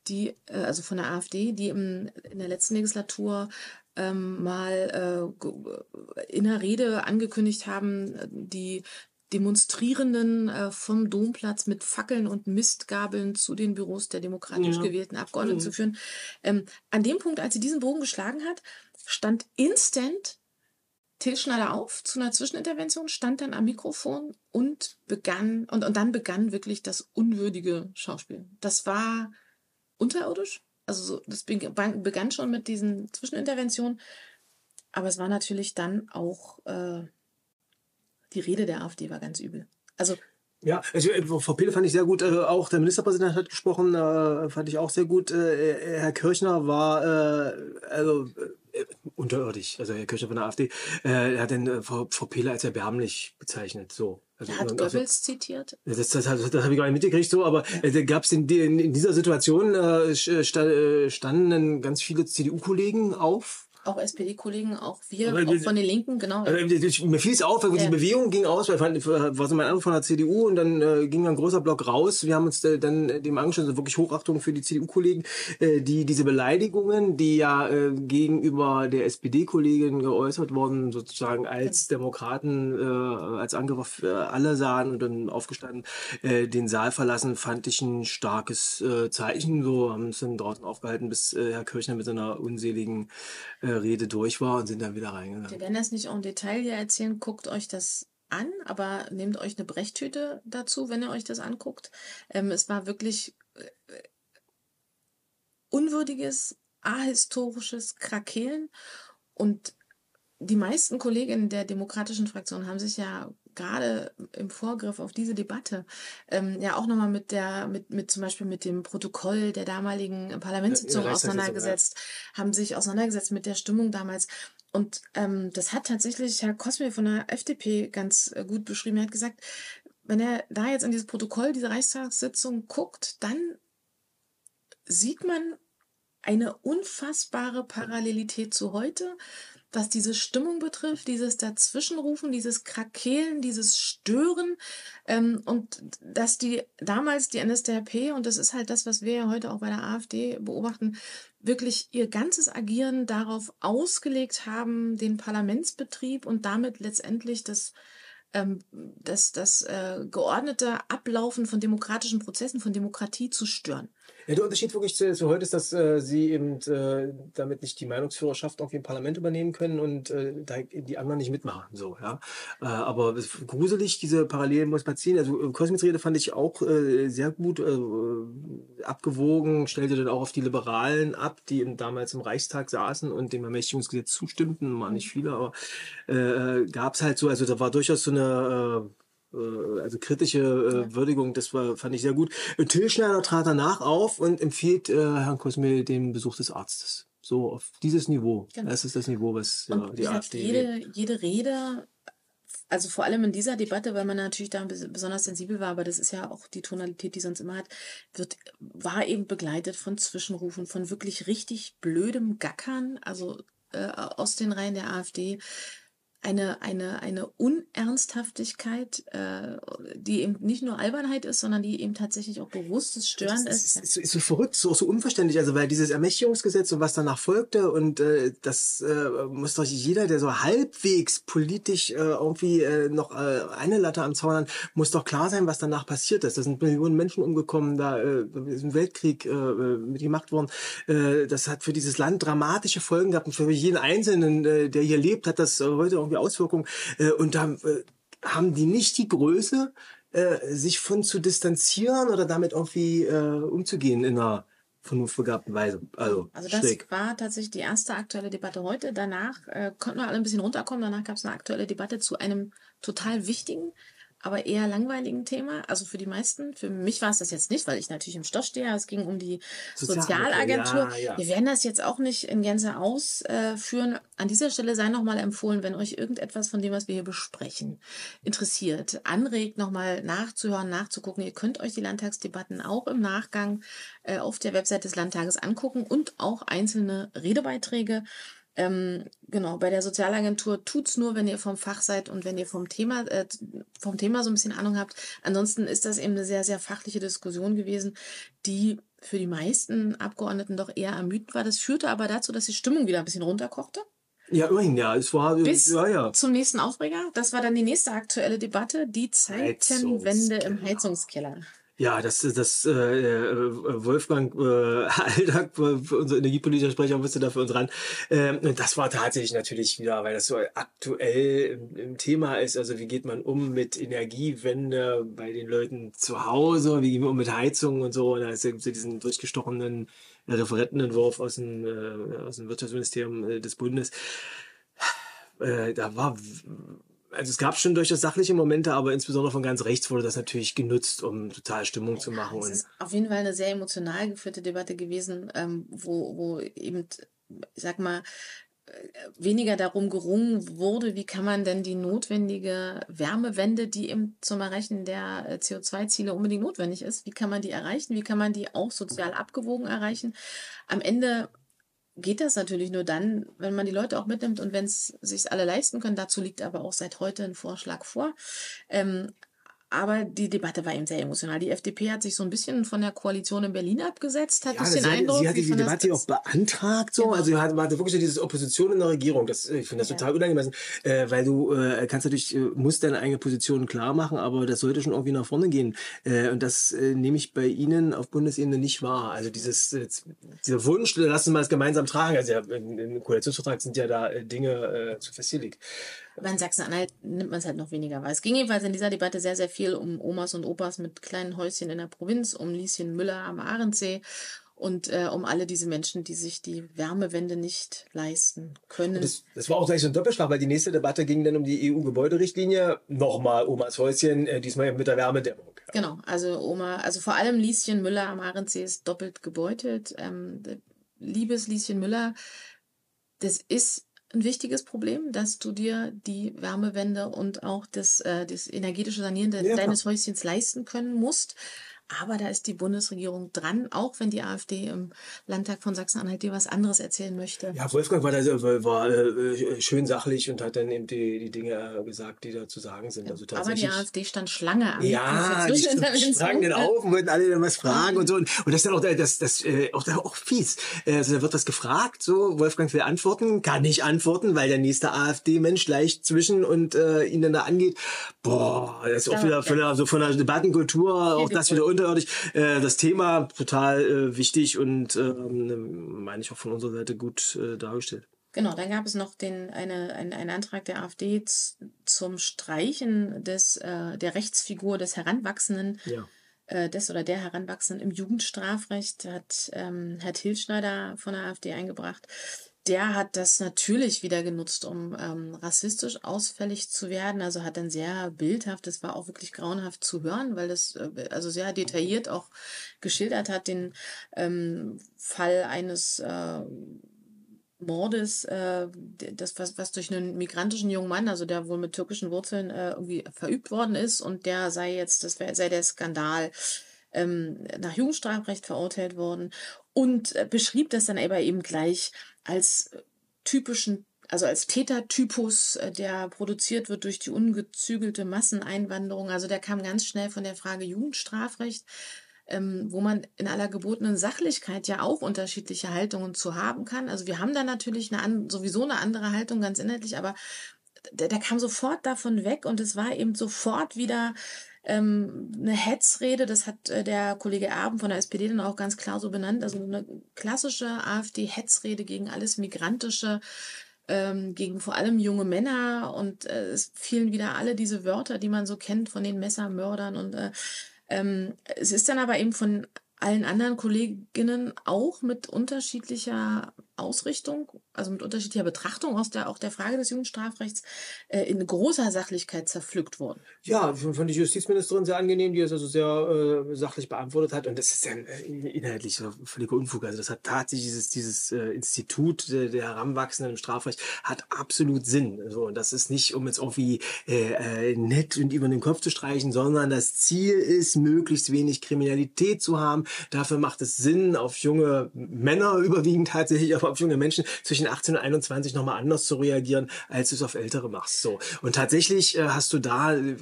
die, äh, also von der AfD, die im, in der letzten Legislatur ähm, mal äh, in einer Rede angekündigt haben, äh, die Demonstrierenden äh, vom Domplatz mit Fackeln und Mistgabeln zu den Büros der demokratisch Ja. gewählten Abgeordneten Mhm. zu führen. Ähm, an dem Punkt, als sie diesen Bogen geschlagen hat, stand instant Till Schneider auf zu einer Zwischenintervention, stand dann am Mikrofon und begann, und, und dann begann wirklich das unwürdige Schauspiel. Das war unterirdisch. Also so, das begann schon mit diesen Zwischeninterventionen. Aber es war natürlich dann auch äh, die Rede der AfD war ganz übel. Also Ja, also äh, Frau Pehle fand ich sehr gut. Äh, auch der Ministerpräsident hat gesprochen, äh, fand ich auch sehr gut. Äh, Herr Kirchner war äh, also äh, unterirdisch, also Herr Kirchner von der AfD. Äh, er hat den äh, Frau, Frau Pehle als erbärmlich bezeichnet. So. Also, er hat also, Goebbels zitiert. das, das, das, das habe ich gar nicht mitgekriegt, so, aber äh, da gab es in, in, in dieser Situation äh, sta- äh, standen dann ganz viele CDU-Kollegen auf Auch SPD-Kollegen, auch wir, Aber auch von den Linken, genau. Ich- mir fiel es auf, weil die Ja. Bewegung ging aus, weil war so mein Anruf von der CDU und dann äh, ging ein großer Block raus. Wir haben uns äh, dann äh, dem angeschlossen, also wirklich Hochachtung für die CDU-Kollegen, äh, die diese Beleidigungen, die ja äh, gegenüber der SPD-Kollegin geäußert wurden, sozusagen als Demokraten, äh, als Angriff äh, alle sahen und dann aufgestanden, äh, den Saal verlassen, fand ich ein starkes äh, Zeichen. So haben uns dann draußen aufgehalten, bis äh, Herr Kirchner mit seiner unseligen äh, Rede durch war und sind dann wieder reingegangen. Wir werden das nicht en Detail hier erzählen. Guckt euch das an, aber nehmt euch eine Brechtüte dazu, wenn ihr euch das anguckt. Ähm, es war wirklich äh, unwürdiges, ahistorisches Krakeelen und die meisten Kolleginnen der demokratischen Fraktion haben sich ja gerade im Vorgriff auf diese Debatte ähm, ja auch nochmal mit der, mit, mit zum Beispiel mit dem Protokoll der damaligen Parlamentssitzung Ja, Reichstagssitzung, ja. auseinandergesetzt, haben sich auseinandergesetzt mit der Stimmung damals. Und ähm, das hat tatsächlich Herr Kosme von der FDP ganz äh, gut beschrieben. Er hat gesagt, wenn er da jetzt in dieses Protokoll dieser Reichstagssitzung guckt, dann sieht man eine unfassbare Parallelität zu heute, was diese Stimmung betrifft, dieses Dazwischenrufen, dieses Krakeelen, dieses Stören ähm, und dass die damals die NSDAP, und das ist halt das, was wir ja heute auch bei der AfD beobachten, wirklich ihr ganzes Agieren darauf ausgelegt haben, den Parlamentsbetrieb und damit letztendlich das ähm, das, das äh, geordnete Ablaufen von demokratischen Prozessen, von Demokratie zu stören. Ja, der Unterschied wirklich zu, zu heute ist, dass äh, sie eben äh, damit nicht die Meinungsführerschaft irgendwie im Parlament übernehmen können und äh, da die anderen nicht mitmachen. So, ja. Äh, aber gruselig, diese Parallelen muss man ziehen. Also äh, Kosmits Rede fand ich auch äh, sehr gut äh, abgewogen, stellte dann auch auf die Liberalen ab, die eben damals im Reichstag saßen und dem Ermächtigungsgesetz zustimmten, waren nicht viele, aber äh, gab es halt so, also da war durchaus so eine äh, äh, also kritische äh, Würdigung, das war, fand ich sehr gut. Äh, Till Schneider trat danach auf und empfiehlt äh, Herrn Kosmel den Besuch des Arztes. So auf dieses Niveau. Genau. Das ist das Niveau, was ja, die AfD jede, jede Rede, also vor allem in dieser Debatte, weil man natürlich da bes- besonders sensibel war, aber das ist ja auch die Tonalität, die sonst immer hat, wird, war eben begleitet von Zwischenrufen, von wirklich richtig blödem Gackern, also äh, aus den Reihen der AfD. Eine, eine, eine Unernsthaftigkeit, äh, die eben nicht nur Albernheit ist, sondern die eben tatsächlich auch bewusstes Stören Das ist. ist, ist, so- verrückt, so, so unverständlich, also weil dieses Ermächtigungsgesetz und was danach folgte und äh, das äh, muss doch jeder, der so halbwegs politisch äh, irgendwie äh, noch äh, eine Latte am Zaun hat, muss doch klar sein, was danach passiert ist. Da sind Millionen Menschen umgekommen, da äh, ist ein Weltkrieg äh, mitgemacht worden. Äh, das hat für dieses Land dramatische Folgen gehabt und für jeden Einzelnen, äh, der hier lebt, hat das äh, heute irgendwie Auswirkungen. Äh, und da äh, haben die nicht die Größe, äh, sich von zu distanzieren oder damit irgendwie äh, umzugehen in einer vernunftbegabten Weise. Also, Also das schräg. war tatsächlich die erste aktuelle Debatte heute. Danach äh, konnten wir alle ein bisschen runterkommen. Danach gab es eine aktuelle Debatte zu einem total wichtigen, aber eher langweiligen Thema. Also für die meisten. Für mich war es das jetzt nicht, weil ich natürlich im Stoff stehe. Es ging um die Sozialagentur, ja, ja. Wir werden das jetzt auch nicht in Gänze ausführen. An dieser Stelle sei nochmal empfohlen, wenn euch irgendetwas von dem, was wir hier besprechen, interessiert, anregt, nochmal nachzuhören, nachzugucken. Ihr könnt euch die Landtagsdebatten auch im Nachgang äh, auf der Website des Landtages angucken und auch einzelne Redebeiträge. Ähm, genau, bei der Sozialagentur tut's nur, wenn ihr vom Fach seid und wenn ihr vom Thema, äh, vom Thema so ein bisschen Ahnung habt. Ansonsten ist das eben eine sehr, sehr fachliche Diskussion gewesen, die für die meisten Abgeordneten doch eher ermüdend war. Das führte aber dazu, dass die Stimmung wieder ein bisschen runterkochte. Ja, immerhin, ja. Es war, Bis ja, ja. zum nächsten Aufreger. Das war dann die nächste aktuelle Debatte, die Zeitenwende im Heizungskeller. Ja, das, das äh, äh, Wolfgang äh, Aldag, unser energiepolitischer Sprecher, musste da für uns ran. Ähm, das war tatsächlich natürlich wieder, weil das so aktuell im, im Thema ist. Also wie geht man um mit Energiewende bei den Leuten zu Hause? Wie gehen wir um mit Heizung und so? Und da ist ja so diesen durchgestochenen äh, Referentenentwurf aus dem, äh, aus dem Wirtschaftsministerium äh, des Bundes. Äh, da war also es gab schon durchaus sachliche Momente, aber insbesondere von ganz rechts wurde das natürlich genutzt, um total Stimmung zu machen. Es ist auf jeden Fall eine sehr emotional geführte Debatte gewesen, ähm, wo, wo eben, ich sag mal, äh, weniger darum gerungen wurde, wie kann man denn die notwendige Wärmewende, die eben zum Erreichen der äh, CO2-Ziele unbedingt notwendig ist, wie kann man die erreichen, wie kann man die auch sozial abgewogen erreichen. Am Ende geht das natürlich nur dann, wenn man die Leute auch mitnimmt und wenn es sich alle leisten können. Dazu liegt aber auch seit heute ein Vorschlag vor. Ähm, aber die Debatte war eben sehr emotional. Die FDP hat sich so ein bisschen von der Koalition in Berlin abgesetzt, hat Ja, den hat, Eindruck. sie hatte die Debatte auch beantragt, so. Genau. Also, sie hatte, wirklich so dieses Opposition in der Regierung. Das, ich finde das Ja. total unangemessen, äh, weil du äh, kannst natürlich, äh, musst deine eigene Position klar machen, aber das sollte schon irgendwie nach vorne gehen. Äh, und das äh, nehme ich bei Ihnen auf Bundesebene nicht wahr. Also dieses, äh, dieser Wunsch, lassen wir es gemeinsam tragen. Also ja, in, im Koalitionsvertrag sind ja da äh, Dinge äh, zu festgelegt. Aber in Sachsen-Anhalt nimmt man es halt noch weniger wahr. Es ging jedenfalls in dieser Debatte sehr, sehr viel um Omas und Opas mit kleinen Häuschen in der Provinz, um Lieschen Müller am Ahrensee und äh, um alle diese Menschen, die sich die Wärmewende nicht leisten können. Das, das war auch gleich so ein Doppelschlag, weil die nächste Debatte ging dann um die EU-Gebäuderichtlinie. Nochmal Omas Häuschen, äh, diesmal mit der Wärmedämmung. Genau, also Oma, also vor allem Lieschen Müller am Ahrensee ist doppelt gebeutelt. Ähm, liebes Lieschen Müller, das ist ein wichtiges Problem, dass du dir die Wärmewende und auch das, äh, das energetische Sanieren de Ja, deines Häuschens leisten können musst. Aber da ist die Bundesregierung dran, auch wenn die AfD im Landtag von Sachsen-Anhalt dir was anderes erzählen möchte. Ja, Wolfgang war da sehr- war, äh, schön sachlich und hat dann eben die, die Dinge äh, gesagt, die da zu sagen sind. Also Aber die tatsächlich. AfD stand Schlange am Ja, die sprangen dann auf und wollten alle dann was fragen und so. Und, und das ist dann auch, das, das, äh, auch, auch fies. Äh, Also da wird was gefragt, so, Wolfgang will antworten, kann nicht antworten, weil der nächste AfD-Mensch leicht zwischen und äh, ihn dann da angeht. Boah, das ist auch wieder von der, so von der Debattenkultur, auch das wieder unterirdisch. Äh, das Thema total äh, wichtig und ähm, meine ich auch von unserer Seite gut äh, dargestellt. Genau, dann gab es noch den, eine, ein, einen Antrag der AfD zum Streichen des, äh, der Rechtsfigur des Heranwachsenden, Ja. äh, des oder der Heranwachsenden im Jugendstrafrecht, hat ähm, Herr Tilschneider von der AfD eingebracht. Der hat das natürlich wieder genutzt, um ähm, rassistisch ausfällig zu werden. Also hat dann sehr bildhaft, das war auch wirklich grauenhaft zu hören, weil das äh, also sehr detailliert auch geschildert hat, den ähm, Fall eines äh, Mordes, äh, das was, was durch einen migrantischen jungen Mann, also der wohl mit türkischen Wurzeln äh, irgendwie verübt worden ist und der sei jetzt, das wär, sei der Skandal ähm, nach Jugendstrafrecht verurteilt worden und äh, beschrieb das dann aber eben gleich als typischen, also als Tätertypus, äh, der produziert wird durch die ungezügelte Masseneinwanderung. Also der kam ganz schnell von der Frage Jugendstrafrecht ähm, wo man in aller gebotenen Sachlichkeit ja auch unterschiedliche Haltungen zu haben kann. Also wir haben da natürlich eine sowieso eine andere Haltung ganz inhaltlich, aber der, der kam sofort davon weg und es war eben sofort wieder ähm, eine Hetzrede, das hat äh, der Kollege Erben von der SPD dann auch ganz klar so benannt, also eine klassische AfD-Hetzrede gegen alles Migrantische, ähm, gegen vor allem junge Männer. Und äh, es fielen wieder alle diese Wörter, die man so kennt von den Messermördern. Und äh, ähm, es ist dann aber eben von allen anderen Kolleginnen auch mit unterschiedlicher Ausrichtung, also mit unterschiedlicher Betrachtung aus der auch der Frage des Jugendstrafrechts äh, in großer Sachlichkeit zerpflückt worden. Ja, von, von der Justizministerin sehr angenehm, die es also sehr äh, sachlich beantwortet hat. Und das ist dann äh, inhaltlich so völliger Unfug. Also das hat tatsächlich dieses, dieses äh, Institut der, der Heranwachsenden im Strafrecht hat absolut Sinn. So, und das ist nicht, um jetzt irgendwie äh, äh, nett und über den Kopf zu streichen, sondern das Ziel ist, möglichst wenig Kriminalität zu haben. Dafür macht es Sinn, auf junge Männer überwiegend tatsächlich, aber auf junge Menschen zwischen 18 und 21 nochmal anders zu reagieren, als du es auf Ältere machst. So. Und tatsächlich äh, hast du da äh,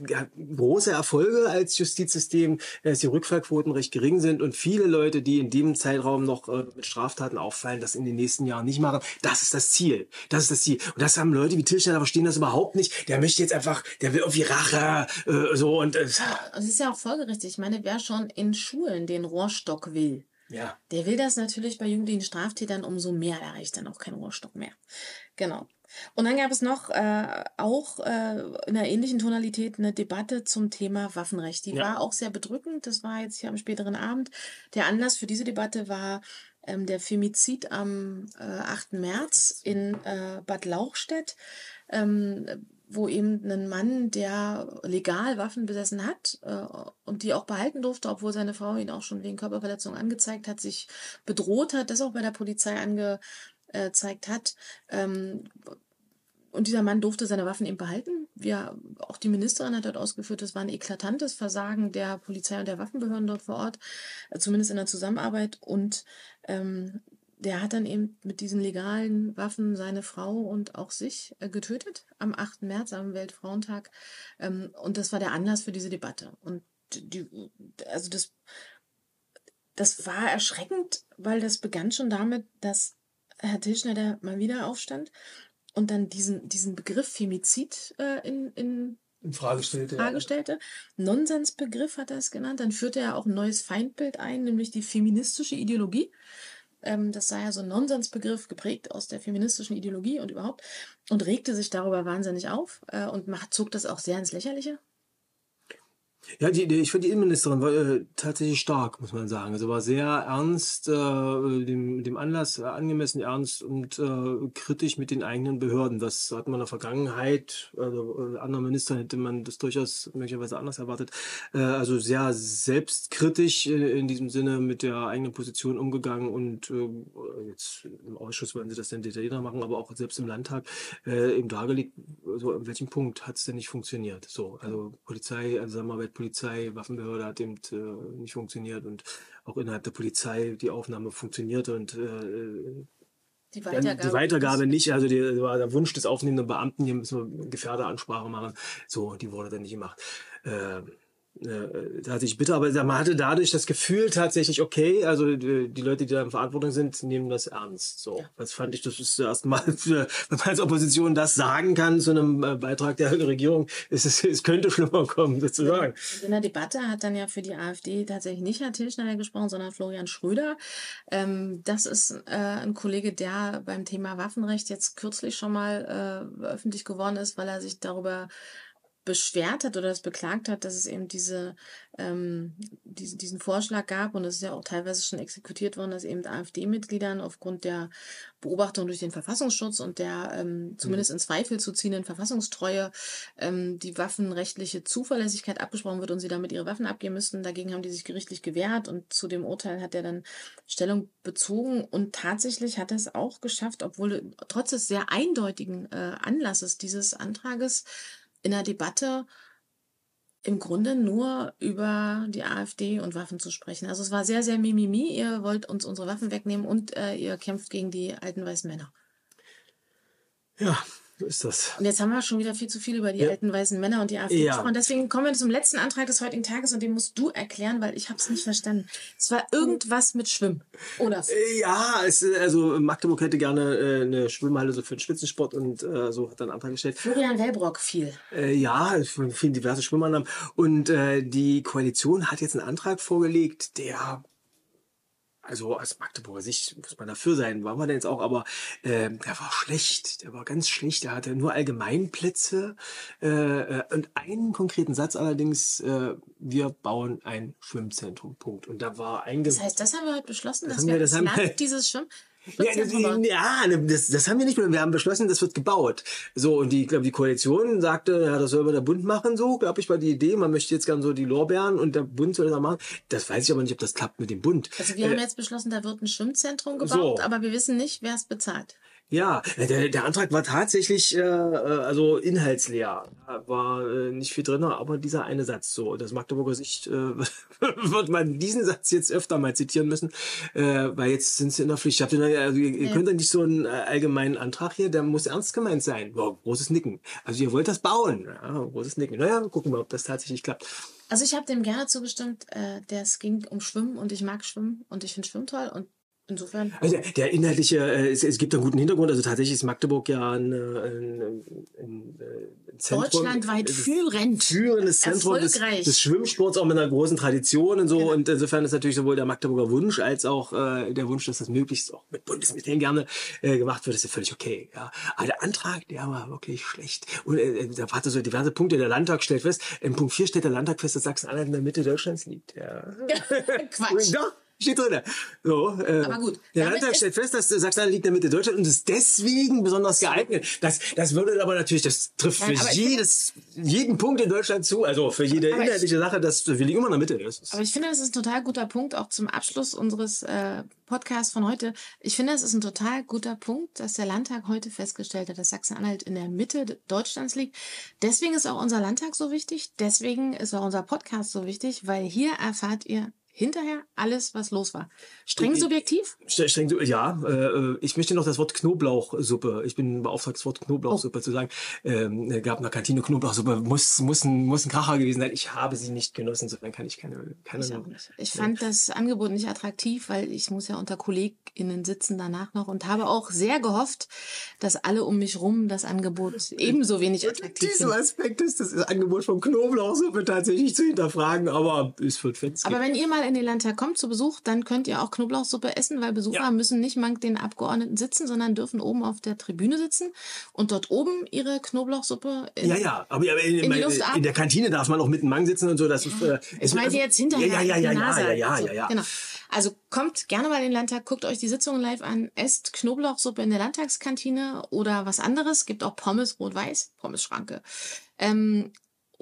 große Erfolge als Justizsystem, äh, dass die Rückfallquoten recht gering sind und viele Leute, die in dem Zeitraum noch äh, mit Straftaten auffallen, das in den nächsten Jahren nicht machen. Das ist das Ziel. Das ist das Ziel. Und das haben Leute wie Tilschner verstehen das überhaupt nicht. Der möchte jetzt einfach, der will irgendwie Rache, äh, so und äh, es ist ja auch folgerichtig. Ich meine, wer schon in Schulen den Rohrstock will, ja. der will das natürlich bei jugendlichen Straftätern umso mehr. Da reicht dann auch kein Rohrstock mehr. Genau. Und dann gab es noch äh, auch äh, in einer ähnlichen Tonalität eine Debatte zum Thema Waffenrecht. Die Ja. war auch sehr bedrückend. Das war jetzt hier am späteren Abend. Der Anlass für diese Debatte war ähm, der Femizid am äh, 8. März in äh, Bad Lauchstädt. Ähm, wo eben ein Mann, der legal Waffen besessen hat äh, und die auch behalten durfte, obwohl seine Frau ihn auch schon wegen Körperverletzung angezeigt hat, sich bedroht hat, das auch bei der Polizei angezeigt hat. Ähm, und dieser Mann durfte seine Waffen eben behalten. Wir, auch die Ministerin hat dort ausgeführt, das war ein eklatantes Versagen der Polizei und der Waffenbehörden dort vor Ort, äh, zumindest in der Zusammenarbeit. Und ähm, der hat dann eben mit diesen legalen Waffen seine Frau und auch sich äh, getötet am 8. März, am Weltfrauentag. Ähm, und das war der Anlass für diese Debatte. Und die, also das, das war erschreckend, weil das begann schon damit, dass Herr Tischner mal wieder aufstand und dann diesen, diesen Begriff Femizid äh, in, in in Frage stellte. Frage stellte. Nonsensbegriff hat er es genannt. Dann führte er auch ein neues Feindbild ein, nämlich die feministische Ideologie. Ähm, das sei ja so ein Nonsensbegriff, geprägt aus der feministischen Ideologie und überhaupt. Und regte sich darüber wahnsinnig auf äh, und zog das auch sehr ins Lächerliche. Ja, die, die, ich finde die Innenministerin war äh, tatsächlich stark, muss man sagen. Also war sehr ernst, äh, dem, dem Anlass äh, angemessen ernst und äh, kritisch mit den eigenen Behörden. Das hat man in der Vergangenheit, also äh, anderen Ministern hätte man das durchaus möglicherweise anders erwartet. Äh, also sehr selbstkritisch äh, in diesem Sinne mit der eigenen Position umgegangen und äh, jetzt im Ausschuss wollen sie das dann detaillierter machen, aber auch selbst im Landtag äh, eben dargelegt, so an welchem Punkt hat es denn nicht funktioniert. So, also Polizei, also Zusammenarbeit Polizei, Waffenbehörde hat eben äh, nicht funktioniert und auch innerhalb der Polizei die Aufnahme funktionierte und äh, die Weitergabe, die Weitergabe nicht, also die, war der Wunsch des aufnehmenden Beamten, hier müssen wir Gefährderansprache machen, so, die wurde dann nicht gemacht. Äh, da hatte ich bitte, aber man hatte dadurch das Gefühl tatsächlich, okay, also die, die Leute, die da in Verantwortung sind, nehmen das ernst. So, ja. das fand ich, das ist erstmal, wenn man als Opposition das sagen kann zu einem äh, Beitrag der Regierung, ist es, es könnte schlimmer kommen, sozusagen. In der Debatte hat dann ja für die AfD tatsächlich nicht Herr Tilschneider gesprochen, sondern Florian Schröder. Ähm, das ist äh, ein Kollege, der beim Thema Waffenrecht jetzt kürzlich schon mal äh, öffentlich geworden ist, weil er sich darüber beschwert hat oder es beklagt hat, dass es eben diese, ähm, diese, diesen Vorschlag gab und es ist ja auch teilweise schon exekutiert worden, dass eben AfD-Mitgliedern aufgrund der Beobachtung durch den Verfassungsschutz und der ähm, zumindest in Zweifel zu ziehenden Verfassungstreue ähm, die waffenrechtliche Zuverlässigkeit abgesprochen wird und sie damit ihre Waffen abgeben müssten. Dagegen haben die sich gerichtlich gewehrt und zu dem Urteil hat er dann Stellung bezogen und tatsächlich hat er es auch geschafft, obwohl trotz des sehr eindeutigen äh, Anlasses dieses Antrages in der Debatte im Grunde nur über die AfD und Waffen zu sprechen. Also es war sehr, sehr mimimi. Ihr wollt uns unsere Waffen wegnehmen und äh, ihr kämpft gegen die alten weißen Männer. Ja, so ist das. Und jetzt haben wir schon wieder viel zu viel über die ja. alten weißen Männer und die AfD ja. gesprochen. Deswegen kommen wir zum letzten Antrag des heutigen Tages und den musst du erklären, weil ich habe es nicht verstanden. Es war irgendwas mit Schwimmen, oder? Äh, ja, es, also Magdeburg hätte gerne äh, eine Schwimmhalle so für den Spitzensport und äh, so hat er einen Antrag gestellt. Florian Wellbrock viel. Äh, ja, vielen diverse Schwimmannahmen. Und äh, die Koalition hat jetzt einen Antrag vorgelegt, der also aus Magdeburger Sicht muss man dafür sein, war man denn jetzt auch, aber äh, der war schlecht, der war ganz schlecht, der hatte nur Allgemeinplätze äh, äh, und einen konkreten Satz allerdings, äh, wir bauen ein Schwimmzentrum, Punkt. Und da war einge... Das heißt, das haben wir heute beschlossen, dass wir, das haben wir, dieses Schwimm... Ja, ja, ne, das, das haben wir nicht mehr. Wir haben beschlossen, das wird gebaut. So, und die, glaube die Koalition sagte, ja, das soll aber der Bund machen, so, glaube ich, war die Idee. Man möchte jetzt gern so die Lorbeeren und der Bund soll das machen. Das weiß ich aber nicht, ob das klappt mit dem Bund. Also wir äh, haben jetzt beschlossen, da wird ein Schwimmzentrum gebaut, so. aber wir wissen nicht, wer es bezahlt. Ja, der, der Antrag war tatsächlich äh, äh also inhaltsleer. Da war äh, nicht viel drin, aber dieser eine Satz so. Das Magdeburger Sicht äh, wird man diesen Satz jetzt öfter mal zitieren müssen, äh, weil jetzt sind sie in der Pflicht. Habt ihr, also ihr, ihr könnt ja nicht so einen äh, allgemeinen Antrag hier, der muss ernst gemeint sein. Wow, großes Nicken. Also ihr wollt das bauen. Ja, großes Nicken. Naja, gucken wir, ob das tatsächlich klappt. Also ich habe dem gerne zugestimmt, äh, der es ging um Schwimmen und ich mag Schwimmen und ich finde Schwimmen toll und Insofern. Also der inhaltliche, äh, es, es gibt einen guten Hintergrund. Also tatsächlich ist Magdeburg ja ein, ein, ein, ein Zentrum. Deutschlandweit führend. Führendes Zentrum des, des, Schwimmsports, auch mit einer großen Tradition und so. Genau. Und insofern ist natürlich sowohl der Magdeburger Wunsch als auch äh, der Wunsch, dass das möglichst auch mit Bundesmitteln gerne äh, gemacht wird, ist ja völlig okay. Ja. Aber der Antrag, der war wirklich schlecht. Und äh, da hatte so diverse Punkte. Der Landtag stellt fest, in Punkt 4 stellt der Landtag fest, dass Sachsen-Anhalt in der Mitte Deutschlands liegt. Ja. Quatsch. Doch. Steht drin. So, äh, Aber gut. Der Landtag stellt fest, dass Sachsen liegt in der Mitte Deutschland und ist deswegen besonders geeignet. Das, das würde aber natürlich, das trifft für ja, jedes, jeden Punkt in Deutschland zu. Also für jede inhaltliche ich, Sache, dass wir liegen immer in der Mitte. Das aber ich finde, das ist ein total guter Punkt, auch zum Abschluss unseres äh, Podcasts von heute. Ich finde, es ist ein total guter Punkt, dass der Landtag heute festgestellt hat, dass Sachsen-Anhalt in der Mitte Deutschlands liegt. Deswegen ist auch unser Landtag so wichtig. Deswegen ist auch unser Podcast so wichtig, weil hier erfahrt ihr hinterher alles, was los war. Streng subjektiv? Streng, ja, äh, ich möchte noch das Wort Knoblauchsuppe. Ich bin beauftragt, das Wort Knoblauchsuppe oh. zu sagen. Ähm, gab eine Kantine Knoblauchsuppe, muss, muss, ein, muss ein Kracher gewesen sein. Ich habe sie nicht genossen, insofern kann ich keine. keine ich nicht. Ich fand das Angebot nicht attraktiv, weil ich muss ja unter KollegInnen sitzen danach noch und habe auch sehr gehofft, dass alle um mich rum das Angebot ebenso wenig attraktiv finden. Diesem Aspekt ist das Angebot von Knoblauchsuppe tatsächlich zu hinterfragen, aber es wird fett. Aber wenn ihr mal in den Landtag kommt zu Besuch, dann könnt ihr auch Knoblauchsuppe essen, weil Besucher ja. müssen nicht mank den Abgeordneten sitzen, sondern dürfen oben auf der Tribüne sitzen und dort oben ihre Knoblauchsuppe in, ja, ja, aber in, in, in, der Kantine darf man auch mit dem Mang sitzen und so. Das ist, äh, ich meine also, jetzt hinterher. Ja, ja, ja, ja, ja, ja, ja, ja. Genau. Also kommt gerne mal in den Landtag, guckt euch die Sitzungen live an, esst Knoblauchsuppe in der Landtagskantine oder was anderes. Gibt auch Pommes rot-weiß, Pommes-Schranke. Ähm,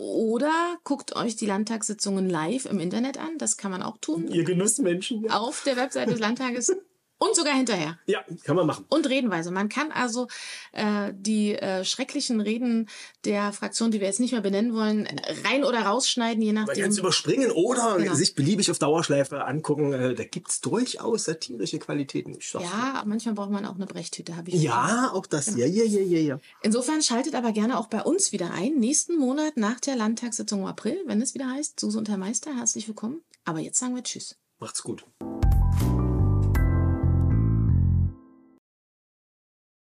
oder guckt euch die Landtagssitzungen live im Internet an. Das kann man auch tun. Ihr Genussmenschen. Ja. Auf der Webseite des Landtages und sogar hinterher. Ja, kann man machen. Und Redenweise. Man kann also äh, die äh, schrecklichen Reden der Fraktion, die wir jetzt nicht mehr benennen wollen, rein oder rausschneiden, je nachdem. Man kann es überspringen oder genau. sich beliebig auf Dauerschleife angucken. Äh, da gibt's durchaus satirische Qualitäten. Ich ja, mal. manchmal braucht man auch eine Brechtüte, habe ich Ja, gehört. auch das. Genau. Ja, ja, ja, ja, ja. Insofern schaltet aber gerne auch bei uns wieder ein. Nächsten Monat nach der Landtagssitzung im April, wenn es wieder heißt, Suse und Herr Meister, herzlich willkommen. Aber jetzt sagen wir Tschüss. Macht's gut.